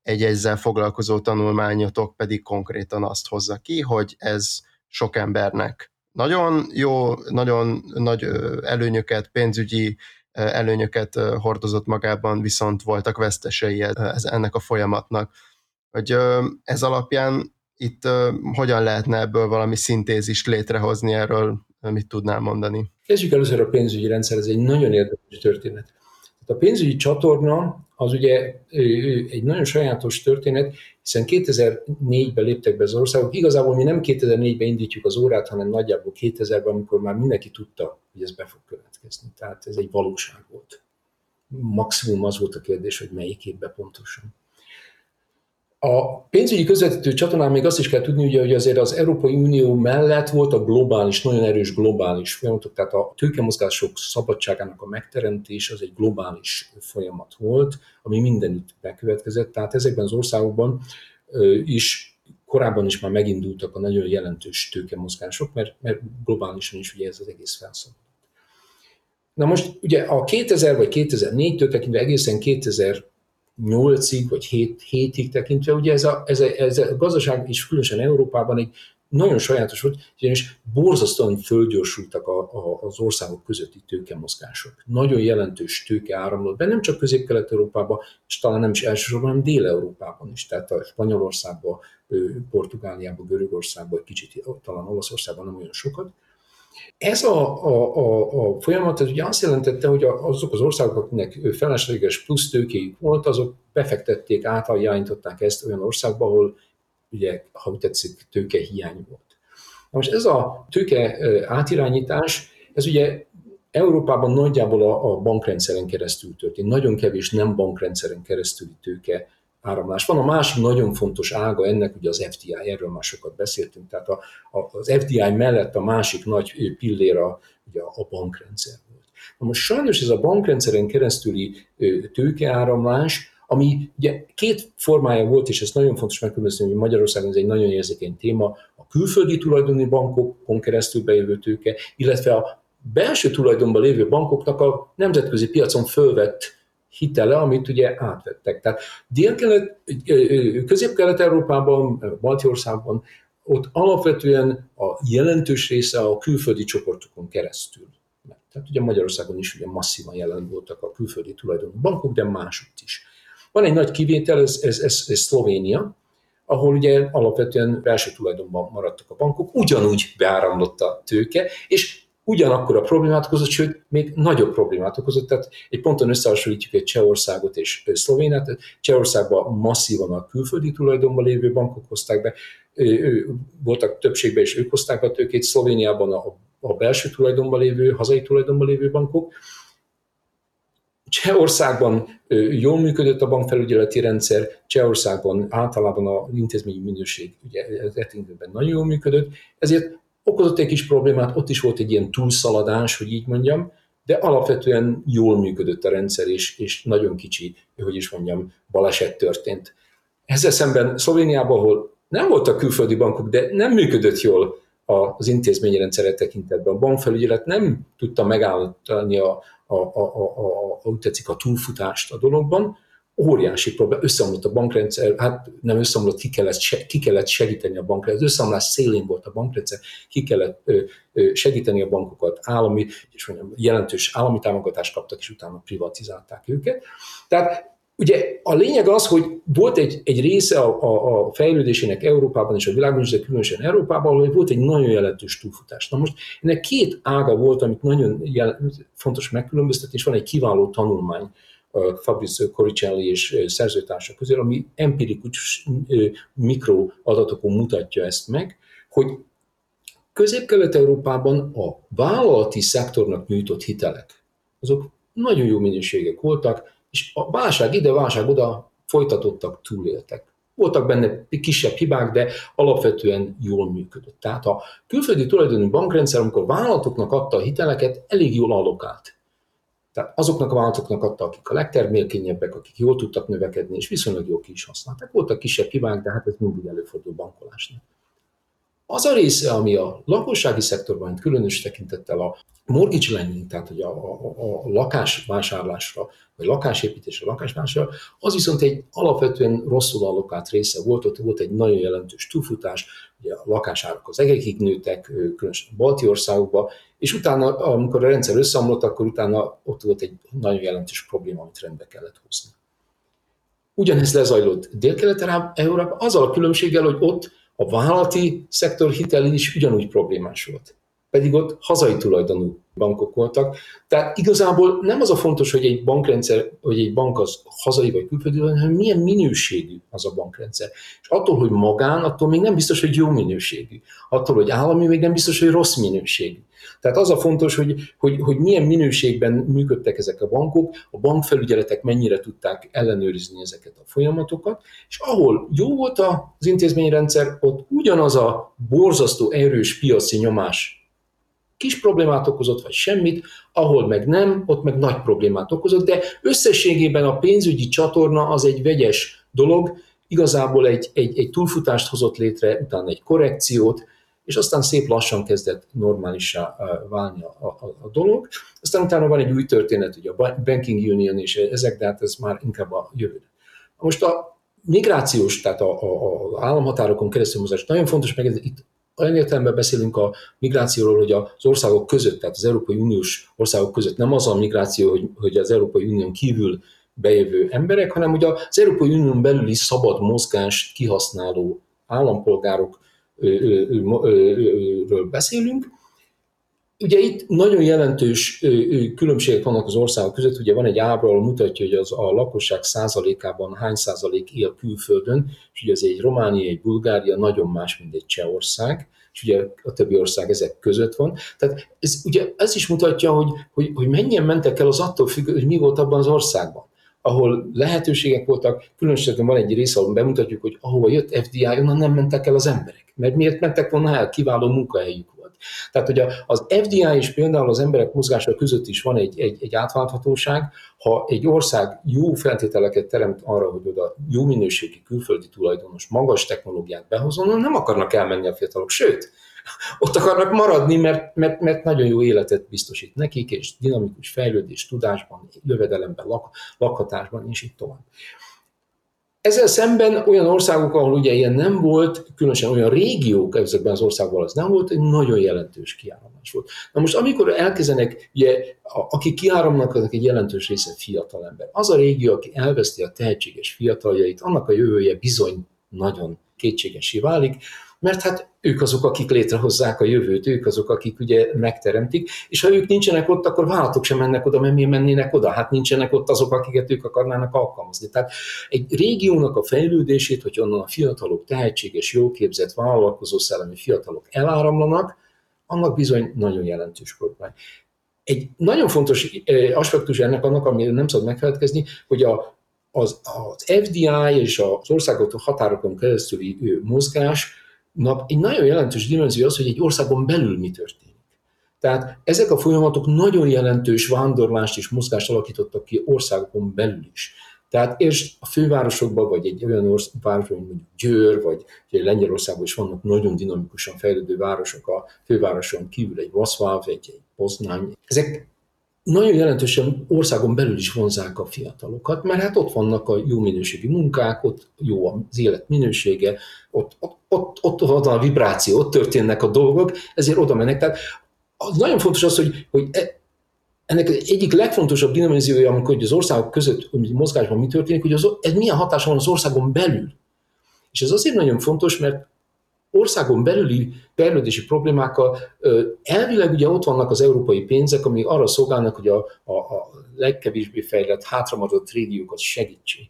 egy ezzel foglalkozó tanulmányotok pedig konkrétan azt hozza ki, hogy ez sok embernek nagyon jó, nagyon nagy előnyöket, pénzügyi előnyöket hordozott magában, viszont voltak vesztesei ennek a folyamatnak. Hogy ez alapján itt hogyan lehetne ebből valami szintézist létrehozni, erről mit tudnál mondani? Kezdjük először a pénzügyi rendszer, ez egy nagyon érdekes történet. A pénzügyi csatorna az ugye egy nagyon sajátos történet, hiszen 2004-ben léptek be az országok. Igazából mi nem 2004-ben indítjuk az órát, hanem nagyjából 2000-ben, amikor már mindenki tudta, hogy ez be fog következni. Tehát ez egy valóság volt. Maximum az volt a kérdés, hogy melyik évben pontosan. A pénzügyi közvetítő csatornán még azt is kell tudni, ugye, hogy azért az Európai Unió mellett volt a globális, nagyon erős globális folyamatok, tehát a tőkemozgások szabadságának a megteremtés az egy globális folyamat volt, ami mindenütt bekövetkezett, tehát ezekben az országokban is korábban is már megindultak a nagyon jelentős tőkemozgások, mert, mert globálisan is ugye ez az egész felszabadult. Na most ugye a 2000 vagy 2004-től tekintve egészen 2000 8-ig vagy 7, 7-ig tekintve, ugye ez a, ez, a, ez a gazdaság is különösen Európában egy nagyon sajátos volt, ugyanis borzasztóan fölgyorsultak a, a, az országok közötti tőkemozgások. Nagyon jelentős tőke áramlott be, nem csak Közép-Kelet-Európában, és talán nem is elsősorban, hanem Dél-Európában is, tehát a Spanyolországban, Portugáliában, Görögországban, kicsit talán Olaszországban nem olyan sokat, ez a, a, a, a folyamat az ugye azt jelentette, hogy azok az országok, akiknek felesleges plusz tőkéjük volt, azok befektették, átaljántották ezt olyan országba, ahol ugye, ha úgy tetszik, tőke hiány volt. Na most ez a tőke átirányítás, ez ugye Európában nagyjából a, a bankrendszeren keresztül történt. Nagyon kevés nem bankrendszeren keresztüli tőke áramlás. Van a másik nagyon fontos ága ennek, ugye az FDI, erről már sokat beszéltünk, tehát a, a, az FDI mellett a másik nagy pillér a, ugye a bankrendszer volt. Na most sajnos ez a bankrendszeren keresztüli tőkeáramlás, ami ugye két formája volt, és ez nagyon fontos megkülönböztetni, hogy Magyarországon ez egy nagyon érzékeny téma, a külföldi tulajdoni bankokon keresztül bejövő tőke, illetve a belső tulajdonban lévő bankoknak a nemzetközi piacon fölvett hitele, amit ugye átvettek. Tehát dél-kelet, közép-kelet-európában, Baltiországban ott alapvetően a jelentős része a külföldi csoportokon keresztül. Tehát ugye Magyarországon is ugye masszívan jelen voltak a külföldi tulajdonú bankok, de másutt is. Van egy nagy kivétel, ez, ez, ez, ez Szlovénia, ahol ugye alapvetően belső tulajdonban maradtak a bankok, ugyanúgy beáramlott a tőke, és ugyanakkor a problémát okozott, sőt, még nagyobb problémát okozott. Tehát egy ponton összehasonlítjuk egy Csehországot és Szlovéniát. Csehországban masszívan a külföldi tulajdonban lévő bankok hozták be, voltak többségben, és ők hozták a tőkét, Szlovéniában a, a belső tulajdonban lévő, hazai tulajdonban lévő bankok. Csehországban jól működött a bankfelügyeleti rendszer, Csehországban általában a intézményi minőség ugye, nagyon jól működött, ezért okozott egy kis problémát, ott is volt egy ilyen túlszaladás, hogy így mondjam, de alapvetően jól működött a rendszer, és, és nagyon kicsi, hogy is mondjam, baleset történt. Ezzel szemben Szlovéniában, ahol nem voltak külföldi bankok, de nem működött jól az intézményi rendszere tekintetben. A bankfelügyelet nem tudta megállítani a, a, a, a, a, a, tetszik, a túlfutást a dologban, óriási probléma, összeomlott a bankrendszer, hát nem összeomlott, ki kellett, ki kellett segíteni a bankrendszer, az összeomlás szélén volt a bankrendszer, ki kellett segíteni a bankokat, állami, és mondjam, jelentős állami támogatást kaptak, és utána privatizálták őket. Tehát Ugye a lényeg az, hogy volt egy, egy része a, a, a fejlődésének Európában és a világban de különösen Európában, hogy volt egy nagyon jelentős túlfutás. Na most ennek két ága volt, amit nagyon jel, fontos megkülönböztetni, és van egy kiváló tanulmány, Fabrizio Coricelli és szerzőtársa közül, ami empirikus mikroadatokon mutatja ezt meg, hogy Közép-Kelet-Európában a vállalati szektornak nyújtott hitelek, azok nagyon jó minőségek voltak, és a válság ide, válság oda folytatottak, túléltek. Voltak benne kisebb hibák, de alapvetően jól működött. Tehát a külföldi tulajdonú bankrendszer, amikor vállalatoknak adta a hiteleket, elég jól allokált. Tehát azoknak a vállalatoknak adta, akik a legtermékenyebbek, akik jól tudtak növekedni, és viszonylag jól ki is használták. Voltak kisebb hibák, de hát ez mindig előfordul bankolásnak. Az a része, ami a lakossági szektorban, különös tekintettel a mortgage lending, tehát hogy a, a, a lakásvásárlásra, vagy lakásépítésre, lakásvásárlásra, az viszont egy alapvetően rosszul allokált része volt, ott volt egy nagyon jelentős túlfutás, ugye a lakásárak az egekig nőttek, különösen a balti országokban, és utána, amikor a rendszer összeomlott, akkor utána ott volt egy nagyon jelentős probléma, amit rendbe kellett hozni. Ugyanez lezajlott Dél-Kelet-Európában, azzal a különbséggel, hogy ott a vállalati szektor hitel is ugyanúgy problémás volt. Pedig ott hazai tulajdonú bankok voltak. Tehát igazából nem az a fontos, hogy egy bankrendszer, vagy egy bank az hazai vagy külföldi, hanem milyen minőségű az a bankrendszer. És attól, hogy magán, attól még nem biztos, hogy jó minőségű. Attól, hogy állami, még nem biztos, hogy rossz minőségű. Tehát az a fontos, hogy, hogy, hogy milyen minőségben működtek ezek a bankok, a bankfelügyeletek mennyire tudták ellenőrizni ezeket a folyamatokat, és ahol jó volt az intézményrendszer, ott ugyanaz a borzasztó erős piaci nyomás kis problémát okozott, vagy semmit, ahol meg nem, ott meg nagy problémát okozott, de összességében a pénzügyi csatorna az egy vegyes dolog, igazából egy, egy, egy túlfutást hozott létre, utána egy korrekciót, és aztán szép lassan kezdett normálisá válni a, a, a dolog. Aztán utána van egy új történet, ugye a Banking Union és ezek, de hát ez már inkább a jövő. Most a migrációs, tehát a, a, a államhatárokon keresztül mozgás nagyon fontos, meg itt olyan értelemben beszélünk a migrációról, hogy az országok között, tehát az Európai Uniós országok között nem az a migráció, hogy, hogy az Európai Unión kívül bejövő emberek, hanem hogy az Európai Unión belüli szabad mozgást kihasználó állampolgárok ről beszélünk. Ugye itt nagyon jelentős különbségek vannak az országok között, ugye van egy ábra, ahol mutatja, hogy az a lakosság százalékában hány százalék él külföldön, és ugye ez egy Románia, egy Bulgária nagyon más, mint egy Csehország, és ugye a többi ország ezek között van. Tehát ez, ugye ez is mutatja, hogy, hogy, hogy mennyien mentek el az attól függ, hogy mi volt abban az országban ahol lehetőségek voltak, különösen van egy rész, ahol bemutatjuk, hogy ahova jött FDI, onnan nem mentek el az emberek. Mert miért mentek volna el? Kiváló munkahelyük. Tehát, hogy az FDI és például az emberek mozgása között is van egy, egy, egy átválthatóság. Ha egy ország jó feltételeket teremt arra, hogy oda jó minőségi külföldi tulajdonos, magas technológiát behozon, nem akarnak elmenni a fiatalok. Sőt, ott akarnak maradni, mert, mert, mert nagyon jó életet biztosít nekik, és dinamikus fejlődés, tudásban, jövedelemben, lak, lakhatásban, és így tovább. Ezzel szemben olyan országok, ahol ugye ilyen nem volt, különösen olyan régiók ezekben az országokban az nem volt, egy nagyon jelentős kiáramlás volt. Na most amikor elkezdenek, ugye, akik kiáramnak, azok egy jelentős része fiatal ember. Az a régió, aki elveszti a tehetséges fiataljait, annak a jövője bizony nagyon kétségesé válik, mert hát ők azok, akik létrehozzák a jövőt, ők azok, akik ugye megteremtik, és ha ők nincsenek ott, akkor vállalatok sem mennek oda, mert miért mennének oda? Hát nincsenek ott azok, akiket ők akarnának alkalmazni. Tehát egy régiónak a fejlődését, hogy onnan a fiatalok, tehetséges, jóképzett, vállalkozó szellemi fiatalok eláramlanak, annak bizony nagyon jelentős kormány. Egy nagyon fontos aspektus ennek annak, amiről nem szabad megfelelkezni, hogy a, az, az FDI és az országok határokon keresztüli mozgásnak egy nagyon jelentős dimenzió az, hogy egy országon belül mi történik. Tehát ezek a folyamatok nagyon jelentős vándorlást és mozgást alakítottak ki országokon belül is. Tehát és a fővárosokban, vagy egy olyan városban, mint mondjuk Győr, vagy egy Lengyelországban is vannak nagyon dinamikusan fejlődő városok a fővároson kívül, egy Vaszváv, egy, egy Poznány. Ezek nagyon jelentősen országon belül is vonzák a fiatalokat, mert hát ott vannak a jó minőségi munkák, ott jó az élet minősége, ott, ott, ott, ott van a vibráció, ott történnek a dolgok, ezért oda mennek. Tehát az nagyon fontos az, hogy, hogy e, ennek egyik legfontosabb dimenziója, amikor az országok között hogy mozgásban mi történik, hogy az, ez milyen hatása van az országon belül. És ez azért nagyon fontos, mert országon belüli fejlődési problémákkal elvileg ugye ott vannak az európai pénzek, amik arra szolgálnak, hogy a, a, a legkevésbé fejlett, hátramaradott régiókat segítsék.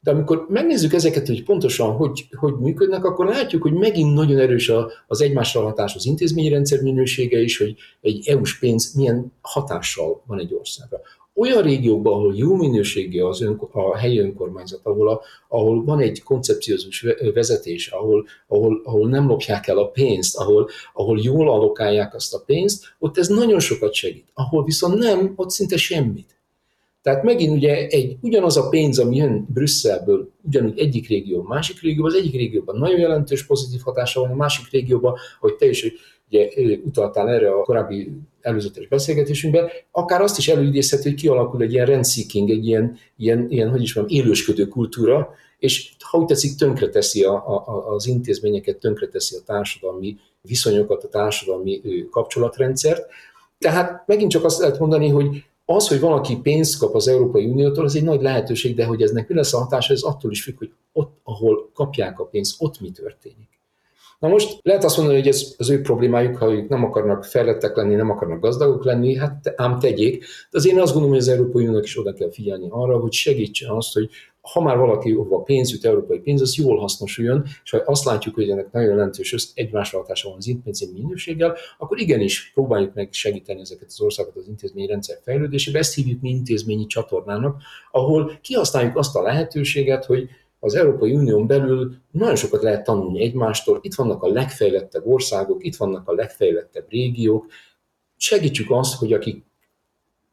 De amikor megnézzük ezeket, hogy pontosan hogy, hogy működnek, akkor látjuk, hogy megint nagyon erős az egymásra hatás az intézményrendszer minősége is, hogy egy EU-s pénz milyen hatással van egy országra olyan régiókban, ahol jó minőségű az ön, a helyi önkormányzat, ahol, a, ahol van egy koncepciózus vezetés, ahol, ahol, ahol nem lopják el a pénzt, ahol, ahol jól alokálják azt a pénzt, ott ez nagyon sokat segít. Ahol viszont nem, ott szinte semmit. Tehát megint ugye egy, ugyanaz a pénz, ami jön Brüsszelből, ugyanúgy egyik régió, másik régióban, az egyik régióban nagyon jelentős pozitív hatása van, a másik régióban, hogy te ugye utaltál erre a korábbi előzetes beszélgetésünkben, akár azt is előidézhet, hogy kialakul egy ilyen rendseeking, egy ilyen, ilyen, ilyen hogy is mondjam, élősködő kultúra, és ha úgy tetszik, tönkreteszi a, a, az intézményeket, tönkreteszi a társadalmi viszonyokat, a társadalmi kapcsolatrendszert. Tehát megint csak azt lehet mondani, hogy az, hogy valaki pénzt kap az Európai Uniótól, az egy nagy lehetőség, de hogy eznek mi lesz a hatása, ez attól is függ, hogy ott, ahol kapják a pénzt, ott mi történik. Na most lehet azt mondani, hogy ez az ő problémájuk, ha ők nem akarnak fejlettek lenni, nem akarnak gazdagok lenni, hát ám tegyék. De az én azt gondolom, hogy az Európai Uniónak is oda kell figyelni arra, hogy segítse azt, hogy ha már valaki hova pénz európai pénz, az jól hasznosuljon, és ha azt látjuk, hogy ennek nagyon jelentős egymásra hatása van az intézmény minőséggel, akkor igenis próbáljuk meg segíteni ezeket az országokat az intézményrendszer fejlődésébe. Ezt hívjuk mi intézményi csatornának, ahol kihasználjuk azt a lehetőséget, hogy az Európai Unión belül nagyon sokat lehet tanulni egymástól. Itt vannak a legfejlettebb országok, itt vannak a legfejlettebb régiók. Segítsük azt, hogy akik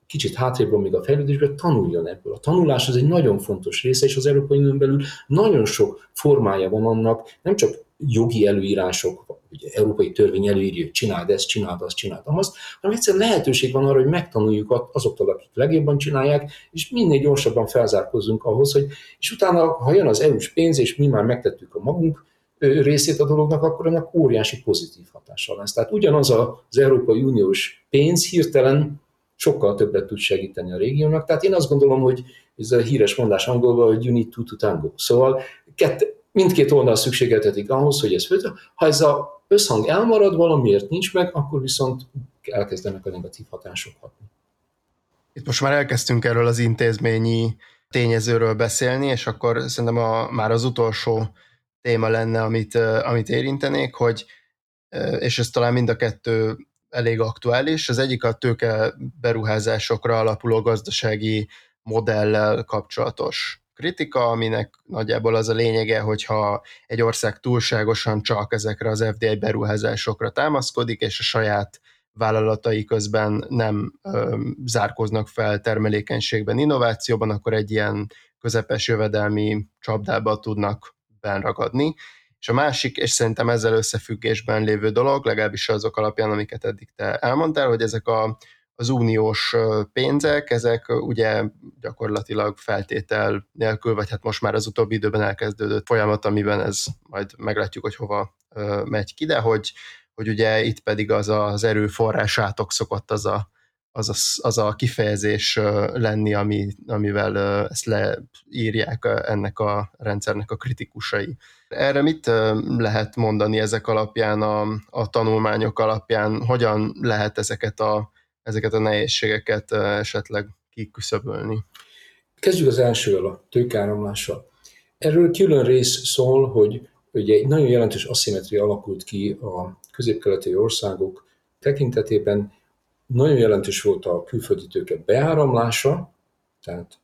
kicsit hátrébb van még a fejlődésben, tanuljon ebből. A tanulás az egy nagyon fontos része, és az Európai Unión belül nagyon sok formája van annak, nem csak jogi előírások, ugye európai törvény előírja, hogy csináld ezt, csináld azt, csináld azt, hanem egyszerűen lehetőség van arra, hogy megtanuljuk azoktól, akik legjobban csinálják, és minél gyorsabban felzárkozzunk ahhoz, hogy, és utána, ha jön az EU-s pénz, és mi már megtettük a magunk részét a dolognak, akkor ennek óriási pozitív hatással lesz. Tehát ugyanaz az Európai Uniós pénz hirtelen sokkal többet tud segíteni a régiónak. Tehát én azt gondolom, hogy ez a híres mondás angolban, hogy you need to, to tango. Szóval kett, mindkét oldal szükségeltetik ahhoz, hogy ez főző. Ha ez a összhang elmarad, valamiért nincs meg, akkor viszont elkezdenek a negatív hatások hatni. Itt most már elkezdtünk erről az intézményi tényezőről beszélni, és akkor szerintem a, már az utolsó téma lenne, amit, amit érintenék, hogy, és ez talán mind a kettő elég aktuális. Az egyik a tőke beruházásokra alapuló gazdasági modellel kapcsolatos kritika, aminek nagyjából az a lényege, hogyha egy ország túlságosan csak ezekre az FDI beruházásokra támaszkodik, és a saját vállalatai közben nem ö, zárkoznak fel termelékenységben, innovációban, akkor egy ilyen közepes jövedelmi csapdába tudnak benragadni. És a másik, és szerintem ezzel összefüggésben lévő dolog, legalábbis azok alapján, amiket eddig te elmondtál, hogy ezek a, az uniós pénzek, ezek ugye gyakorlatilag feltétel nélkül, vagy hát most már az utóbbi időben elkezdődött folyamat, amiben ez majd meglátjuk, hogy hova megy ki, de hogy, hogy ugye itt pedig az az erőforrás átok szokott az a az a, az a kifejezés lenni, ami, amivel ezt leírják ennek a rendszernek a kritikusai. Erre mit lehet mondani ezek alapján, a, a tanulmányok alapján, hogyan lehet ezeket a, ezeket a nehézségeket esetleg kiküszöbölni? Kezdjük az elsővel, a tőkáramlással. Erről külön rész szól, hogy ugye egy nagyon jelentős aszimetria alakult ki a közép-keleti országok tekintetében, nagyon jelentős volt a külföldi tőke beáramlása, tehát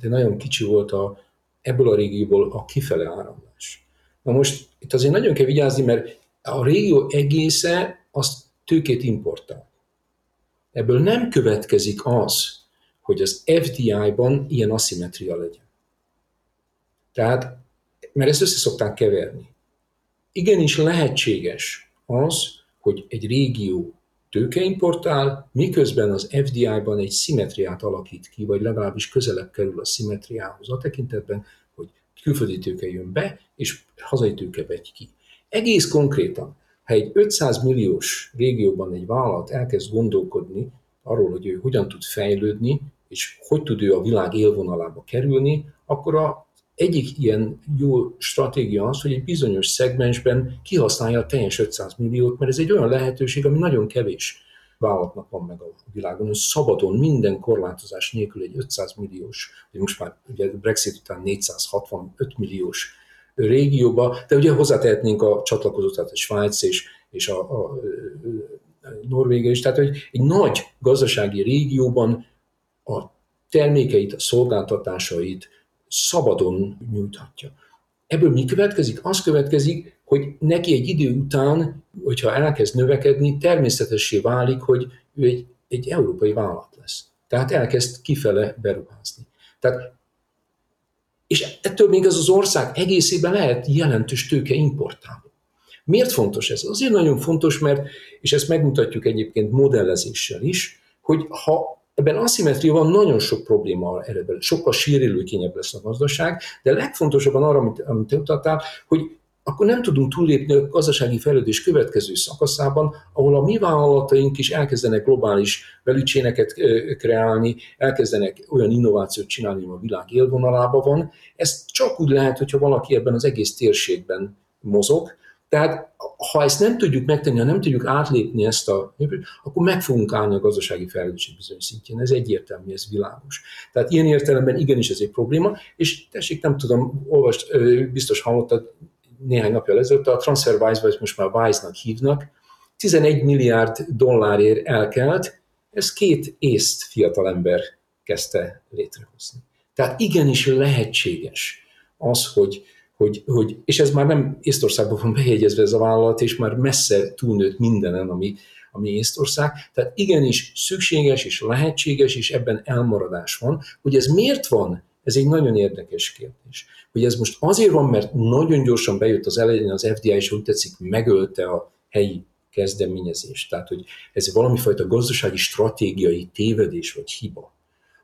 de nagyon kicsi volt a, ebből a régióból a kifele áramlás. Na most itt azért nagyon kell vigyázni, mert a régió egésze azt tőkét importál. Ebből nem következik az, hogy az FDI-ban ilyen aszimetria legyen. Tehát, mert ezt össze szokták keverni. Igenis lehetséges az, hogy egy régió tőkeimportál, miközben az FDI-ban egy szimetriát alakít ki, vagy legalábbis közelebb kerül a szimetriához a tekintetben, hogy külföldi tőke jön be, és hazai tőke vegy ki. Egész konkrétan, ha egy 500 milliós régióban egy vállalat elkezd gondolkodni arról, hogy ő hogyan tud fejlődni, és hogy tud ő a világ élvonalába kerülni, akkor a egyik ilyen jó stratégia az, hogy egy bizonyos szegmensben kihasználja a teljes 500 milliót, mert ez egy olyan lehetőség, ami nagyon kevés vállalatnak van meg a világon, hogy szabadon, minden korlátozás nélkül egy 500 milliós, vagy most már ugye Brexit után 465 milliós régióba, de ugye hozzátehetnénk a csatlakozót, tehát a Svájc és, és a, a, Norvégia is, tehát hogy egy nagy gazdasági régióban a termékeit, a szolgáltatásait, szabadon nyújthatja. Ebből mi következik? Az következik, hogy neki egy idő után, hogyha elkezd növekedni, természetessé válik, hogy ő egy, egy európai vállalat lesz. Tehát elkezd kifele beruházni. Tehát, és ettől még ez az ország egészében lehet jelentős tőke importáló. Miért fontos ez? Azért nagyon fontos, mert, és ezt megmutatjuk egyébként modellezéssel is, hogy ha Ebben aszimetria van, nagyon sok probléma eredben, sokkal sérülőkényebb lesz a gazdaság, de legfontosabban arra, amit, amit te mutattál, hogy akkor nem tudunk túllépni a gazdasági fejlődés következő szakaszában, ahol a mi vállalataink is elkezdenek globális velügycséneket kreálni, elkezdenek olyan innovációt csinálni, ami a világ élvonalában van. Ez csak úgy lehet, hogyha valaki ebben az egész térségben mozog, tehát ha ezt nem tudjuk megtenni, ha nem tudjuk átlépni ezt a akkor meg fogunk állni a gazdasági fejlődés bizonyos szintjén. Ez egyértelmű, ez világos. Tehát ilyen értelemben igenis ez egy probléma, és tessék, nem tudom, olvast, biztos hallottad néhány napja ezelőtt, a TransferWise, vagy most már Wise-nak hívnak, 11 milliárd dollárért elkelt, ez két észt fiatalember kezdte létrehozni. Tehát igenis lehetséges az, hogy, hogy, hogy, és ez már nem Észtországban van bejegyezve ez a vállalat, és már messze túlnőtt mindenen, ami, ami Észtország. Tehát igenis szükséges és lehetséges, és ebben elmaradás van. Hogy ez miért van, ez egy nagyon érdekes kérdés. Hogy ez most azért van, mert nagyon gyorsan bejött az elején az FDI, és úgy tetszik, megölte a helyi kezdeményezést. Tehát, hogy ez valami fajta gazdasági stratégiai tévedés vagy hiba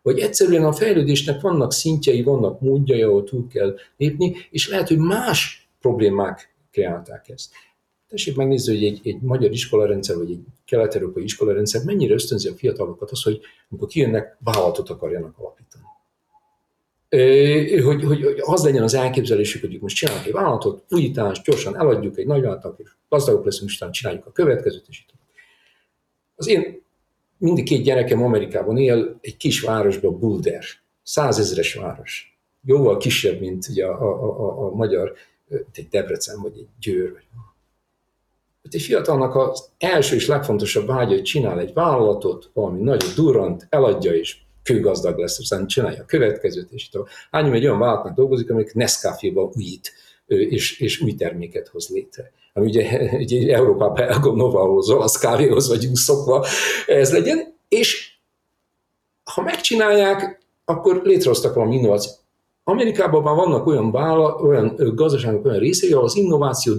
vagy egyszerűen a fejlődésnek vannak szintjei, vannak módjai, ahol túl kell lépni, és lehet, hogy más problémák kreálták ezt. Tessék megnézni, hogy egy, egy magyar iskolarendszer, vagy egy kelet-európai iskolarendszer mennyire ösztönzi a fiatalokat az, hogy amikor kijönnek, vállalatot akarjanak alapítani. Hogy, hogy, hogy az legyen az elképzelésük, hogy most csinálunk egy vállalatot, újítást, gyorsan eladjuk egy nagyvállalatot, és gazdagok leszünk, és csináljuk a következőt, és itt. Az én mindig két gyerekem Amerikában él, egy kis városban, Boulder, százezres város. Jóval kisebb, mint ugye a, a, a, a magyar, egy Debrecen, vagy egy Győr. Vagy. Egy fiatalnak az első és legfontosabb vágya, hogy csinál egy vállalatot, valami nagyon durant, eladja, és kőgazdag lesz, aztán csinálja a következőt, és itt hányom egy olyan vállalatnak dolgozik, amelyik Nescafé-ban újít, és, és új terméket hoz létre. Ami ugye, (laughs) ugye Európában Elgo Novahoz, olasz kávéhoz vagyunk szokva, ez legyen, és ha megcsinálják, akkor létrehoztak valami innovációt. Amerikában már vannak olyan, vála, olyan gazdaságok, olyan részei, ahol az innováció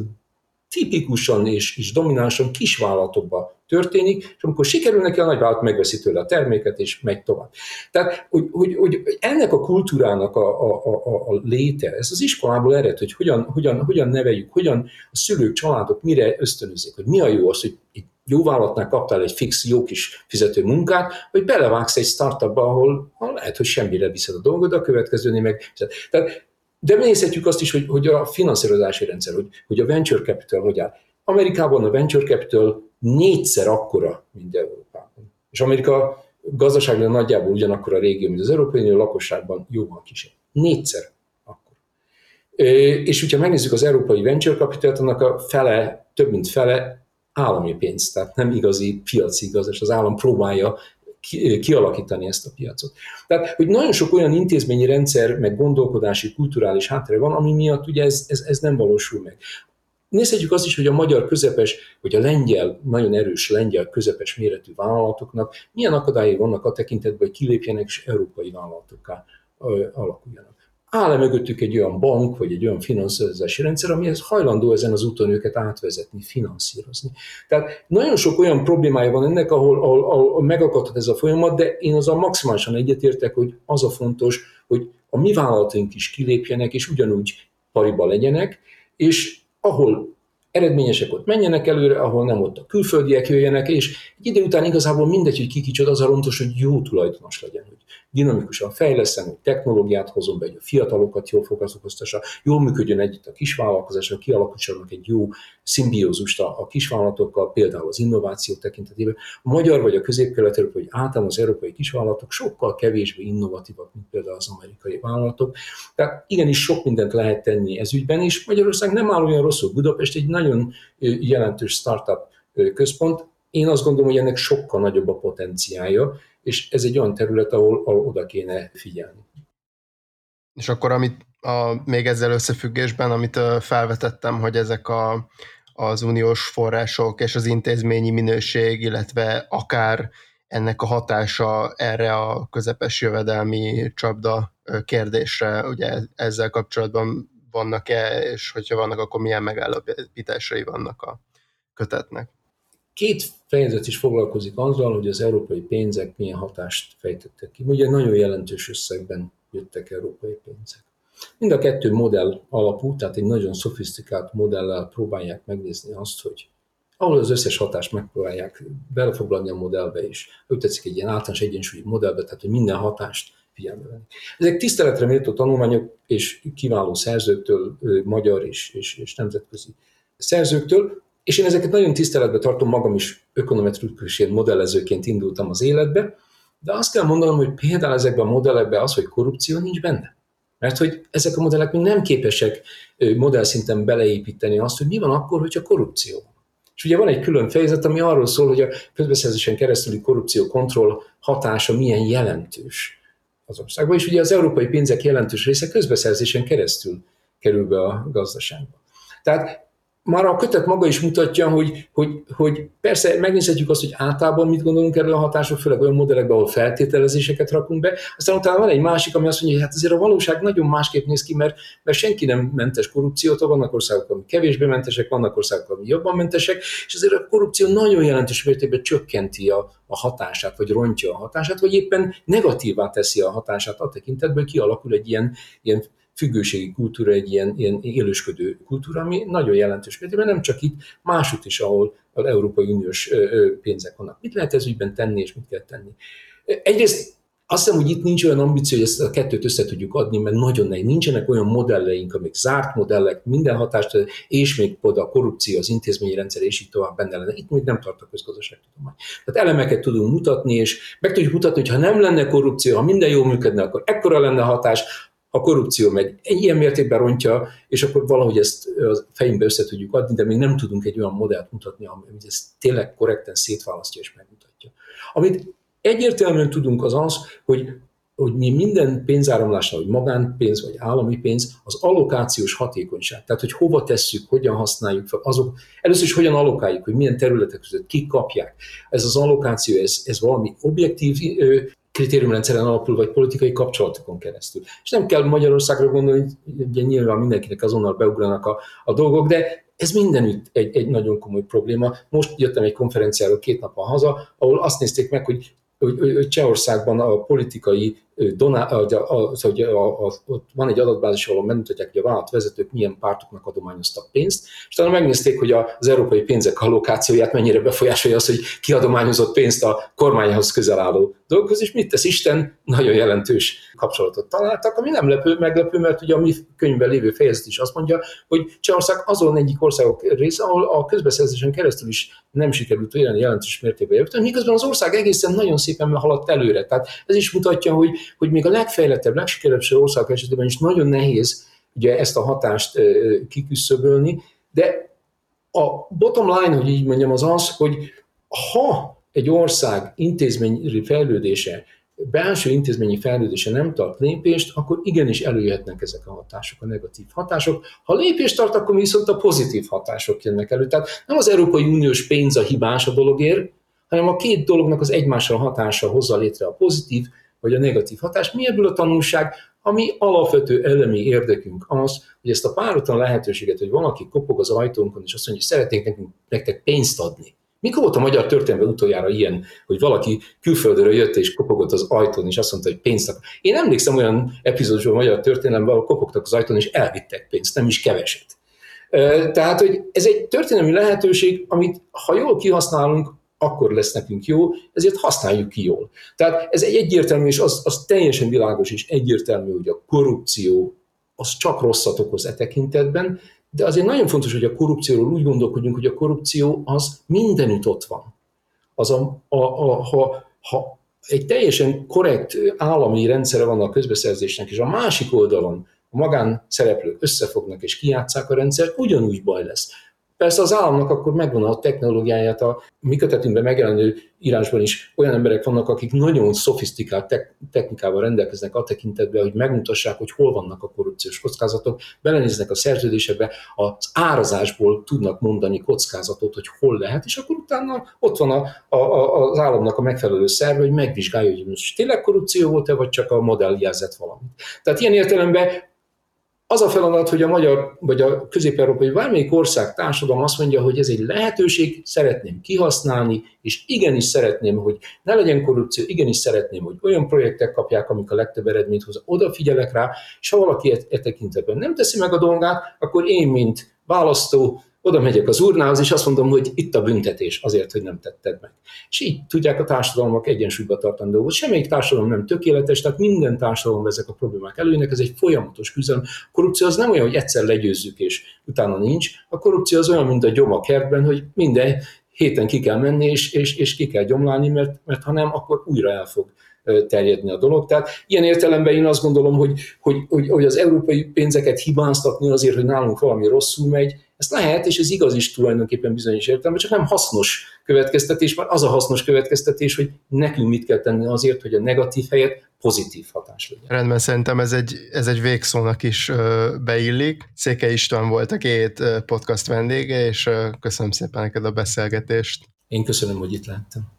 tipikusan és, és dominánsan kisvállalatokban történik, és amikor sikerül neki, a nagyvállalat megveszi tőle a terméket, és megy tovább. Tehát, hogy, hogy, hogy ennek a kultúrának a, a, a, a léte, ez az iskolából ered, hogy hogyan, hogyan, hogyan neveljük, hogyan a szülők, családok mire ösztönözik, hogy mi a jó az, hogy egy jó vállalatnál kaptál egy fix, jó kis fizető munkát, hogy belevágsz egy startupba, ahol, ahol lehet, hogy semmire viszed a dolgod, a következőnél meg... Tehát, de nézhetjük azt is, hogy, hogy a finanszírozási rendszer, hogy, hogy a venture capital hogy áll. Amerikában a venture capital négyszer akkora, mint Európában. És Amerika gazdaságban nagyjából ugyanakkor a régió, mint az Európai Unió lakosságban jóval kisebb. Négyszer akkor. És hogyha megnézzük az európai venture capital annak a fele, több mint fele állami pénz, tehát nem igazi piaci igazás, az állam próbálja kialakítani ezt a piacot. Tehát, hogy nagyon sok olyan intézményi rendszer, meg gondolkodási, kulturális háttere van, ami miatt ugye ez, ez, ez nem valósul meg. Nézhetjük azt is, hogy a magyar közepes, vagy a lengyel, nagyon erős lengyel közepes méretű vállalatoknak milyen akadályai vannak a tekintetben, hogy kilépjenek és európai vállalatokká alakuljanak. Áll-e mögöttük egy olyan bank, vagy egy olyan finanszírozási rendszer, amihez hajlandó ezen az úton őket átvezetni, finanszírozni. Tehát nagyon sok olyan problémája van ennek, ahol, ahol, ahol megakadhat ez a folyamat, de én azzal maximálisan egyetértek, hogy az a fontos, hogy a mi vállalataink is kilépjenek, és ugyanúgy pariba legyenek, és ahol eredményesek ott menjenek előre, ahol nem ott a külföldiek jöjjenek, és egy idő után igazából mindegy, hogy ki kicsoda, az a fontos, hogy jó tulajdonos legyen, hogy dinamikusan fejleszem, hogy technológiát hozom be, hogy a fiatalokat jól foglalkoztassa, jól működjön együtt a kisvállalkozás, hogy kialakítsanak egy jó szimbiózust a kisvállalatokkal, például az innováció tekintetében. A magyar vagy a közép-kelet vagy általában az európai kisvállalatok sokkal kevésbé innovatívak, mint például az amerikai vállalatok. Tehát igenis sok mindent lehet tenni ez ügyben, és Magyarország nem áll olyan rosszul. Budapest egy nagyon jelentős startup központ, én azt gondolom, hogy ennek sokkal nagyobb a potenciája, és ez egy olyan terület, ahol, ahol oda kéne figyelni. És akkor amit a, még ezzel összefüggésben, amit felvetettem, hogy ezek a, az uniós források és az intézményi minőség, illetve akár ennek a hatása erre a közepes jövedelmi csapda kérdésre, ugye ezzel kapcsolatban vannak-e, és hogyha vannak, akkor milyen megállapításai vannak a kötetnek? Két fejezet is foglalkozik azzal, hogy az európai pénzek milyen hatást fejtettek ki. Ugye nagyon jelentős összegben jöttek európai pénzek. Mind a kettő modell alapú, tehát egy nagyon szofisztikált modellel próbálják megnézni azt, hogy ahol az összes hatást megpróbálják belefoglalni a modellbe is. Úgy tetszik egy ilyen általános egyensúlyi modellbe, tehát hogy minden hatást figyelme. Ezek tiszteletre méltó tanulmányok és kiváló szerzőktől, magyar és, és, és nemzetközi szerzőktől, és én ezeket nagyon tiszteletbe tartom, magam is ökonometrikusként, modellezőként indultam az életbe, de azt kell mondanom, hogy például ezekben a modellekben az, hogy korrupció nincs benne. Mert hogy ezek a modellek még nem képesek modellszinten beleépíteni azt, hogy mi van akkor, hogyha korrupció van. És ugye van egy külön fejezet, ami arról szól, hogy a közbeszerzésen keresztüli korrupció kontroll hatása milyen jelentős az országban, és ugye az európai pénzek jelentős része közbeszerzésen keresztül kerül be a gazdaságba. Tehát már a kötet maga is mutatja, hogy, hogy, hogy persze megnézhetjük azt, hogy általában mit gondolunk erről a hatásról, főleg olyan modellekben, ahol feltételezéseket rakunk be. Aztán utána van egy másik, ami azt mondja, hogy hát azért a valóság nagyon másképp néz ki, mert, mert senki nem mentes korrupciótól, vannak országok, ami kevésbé mentesek, vannak országok, ami jobban mentesek, és azért a korrupció nagyon jelentős mértékben csökkenti a, a hatását, vagy rontja a hatását, vagy éppen negatívá teszi a hatását a tekintetben, kialakul egy ilyen, ilyen függőségi kultúra egy ilyen, ilyen élősködő kultúra, ami nagyon jelentős mértékben, nem csak itt, másút is, ahol az Európai Uniós pénzek vannak. Mit lehet ez ügyben tenni, és mit kell tenni? Egyrészt azt hiszem, hogy itt nincs olyan ambíció, hogy ezt a kettőt össze tudjuk adni, mert nagyon nehéz. Nincsenek olyan modelleink, amik zárt modellek, minden hatást, és még oda a korrupció, az intézményi rendszer, és így tovább benne lenne. Itt még nem tart a közgazdaságtudomány. Tehát elemeket tudunk mutatni, és meg tudjuk mutatni, hogy ha nem lenne korrupció, ha minden jól működne, akkor ekkora lenne hatás, a korrupció meg egy ilyen mértékben rontja, és akkor valahogy ezt a fejünkbe össze tudjuk adni, de még nem tudunk egy olyan modellt mutatni, ami ezt tényleg korrekten szétválasztja és megmutatja. Amit egyértelműen tudunk az az, hogy hogy mi minden pénzáramlásnál, hogy magánpénz vagy állami pénz, az allokációs hatékonyság. Tehát, hogy hova tesszük, hogyan használjuk fel, azok, először is hogyan allokáljuk, hogy milyen területek között kik kapják. Ez az allokáció, ez, ez valami objektív kritériumrendszeren alapul, vagy politikai kapcsolatokon keresztül. És nem kell Magyarországra gondolni, ugye nyilván mindenkinek azonnal beugranak a, a dolgok, de ez mindenütt egy, egy nagyon komoly probléma. Most jöttem egy konferenciáról két napon haza, ahol azt nézték meg, hogy hogy, hogy Csehországban a politikai donál, az, hogy a, a, ott van egy adatbázis, ahol megmutatják, hogy a vállalatvezetők milyen pártoknak adományoztak pénzt, és talán megnézték, hogy az európai pénzek allokációját mennyire befolyásolja az, hogy ki adományozott pénzt a kormányhoz közel álló dolgokhoz, és mit tesz Isten, nagyon jelentős kapcsolatot találtak, ami nem lepő, meglepő, mert ugye a mi könyvben lévő fejezet is azt mondja, hogy Csehország azon egyik országok része, ahol a közbeszerzésen keresztül is nem sikerült olyan jelentős mértékben javítani, miközben az ország egészen nagyon szépen haladt előre. Tehát ez is mutatja, hogy, hogy még a legfejlettebb, legsikeresebb országok esetében is nagyon nehéz ugye ezt a hatást kiküszöbölni, de a bottom line, hogy így mondjam, az az, hogy ha egy ország intézményi fejlődése, belső intézményi fejlődése nem tart lépést, akkor igenis előjöhetnek ezek a hatások, a negatív hatások. Ha lépést tart, akkor viszont a pozitív hatások jönnek elő. Tehát nem az Európai Uniós pénz a hibás a dologért, hanem a két dolognak az egymásra hatása hozza létre a pozitív vagy a negatív hatást. Mi ebből a tanulság? Ami alapvető elemi érdekünk az, hogy ezt a páratlan lehetőséget, hogy valaki kopog az ajtónkon, és azt mondja, hogy szeretnénk nekünk, nektek pénzt adni, mikor volt a magyar történelemben utoljára ilyen, hogy valaki külföldről jött és kopogott az ajtón, és azt mondta, hogy pénzt akar. Én emlékszem olyan epizódusban a magyar történelemben, ahol kopogtak az ajtón, és elvittek pénzt, nem is keveset. Tehát, hogy ez egy történelmi lehetőség, amit ha jól kihasználunk, akkor lesz nekünk jó, ezért használjuk ki jól. Tehát ez egy egyértelmű, és az, az teljesen világos és egyértelmű, hogy a korrupció az csak rosszat okoz e tekintetben, de azért nagyon fontos, hogy a korrupcióról úgy gondolkodjunk, hogy a korrupció az mindenütt ott van. Az a, a, a, ha, ha egy teljesen korrekt állami rendszere van a közbeszerzésnek, és a másik oldalon a magánszereplők összefognak és kijátszák a rendszert, ugyanúgy baj lesz. Persze az államnak akkor megvan a technológiáját, a mi kötetünkben megjelenő írásban is olyan emberek vannak, akik nagyon szofisztikált technikával rendelkeznek a tekintetben, hogy megmutassák, hogy hol vannak a korrupciós kockázatok, belenéznek a szerződésekbe, az árazásból tudnak mondani kockázatot, hogy hol lehet, és akkor utána ott van a, a, az államnak a megfelelő szerve, hogy megvizsgálja, hogy most tényleg korrupció volt-e, vagy csak a modell jelzett valamit. Tehát ilyen értelemben az a feladat, hogy a magyar vagy a közép-európai bármelyik ország társadalom azt mondja, hogy ez egy lehetőség, szeretném kihasználni, és igenis szeretném, hogy ne legyen korrupció, igenis szeretném, hogy olyan projektek kapják, amik a legtöbb eredményt hoz, odafigyelek rá, és ha valaki e, e tekintetben nem teszi meg a dolgát, akkor én, mint választó, oda megyek az urnához, és azt mondom, hogy itt a büntetés azért, hogy nem tetted meg. És így tudják a társadalmak egyensúlyba tartani dolgot. Semmelyik társadalom nem tökéletes, tehát minden társadalom ezek a problémák előjönnek, ez egy folyamatos küzdelem. A korrupció az nem olyan, hogy egyszer legyőzzük, és utána nincs. A korrupció az olyan, mint a gyom a kertben, hogy minden héten ki kell menni, és, és, és ki kell gyomlálni, mert, mert ha nem, akkor újra el fog terjedni a dolog. Tehát ilyen értelemben én azt gondolom, hogy, hogy, hogy, hogy az európai pénzeket hibáztatni azért, hogy nálunk valami rosszul megy, ezt lehet, és ez igaz is tulajdonképpen bizonyos értelemben, csak nem hasznos következtetés, mert az a hasznos következtetés, hogy nekünk mit kell tenni azért, hogy a negatív helyet pozitív hatás legyen. Rendben, szerintem ez egy, ez egy végszónak is ö, beillik. Széke István volt a két podcast vendége, és ö, köszönöm szépen neked a beszélgetést. Én köszönöm, hogy itt láttam.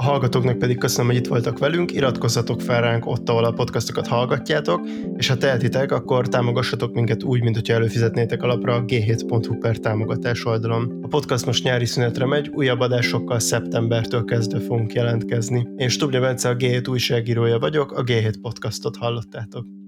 A hallgatóknak pedig köszönöm, hogy itt voltak velünk, iratkozzatok fel ránk ott, ahol a podcastokat hallgatjátok, és ha tehetitek, akkor támogassatok minket úgy, mint hogyha előfizetnétek alapra a g7.hu per támogatás oldalon. A podcast most nyári szünetre megy, újabb adásokkal szeptembertől kezdve fogunk jelentkezni. Én Stubnya Bence a G7 újságírója vagyok, a G7 podcastot hallottátok.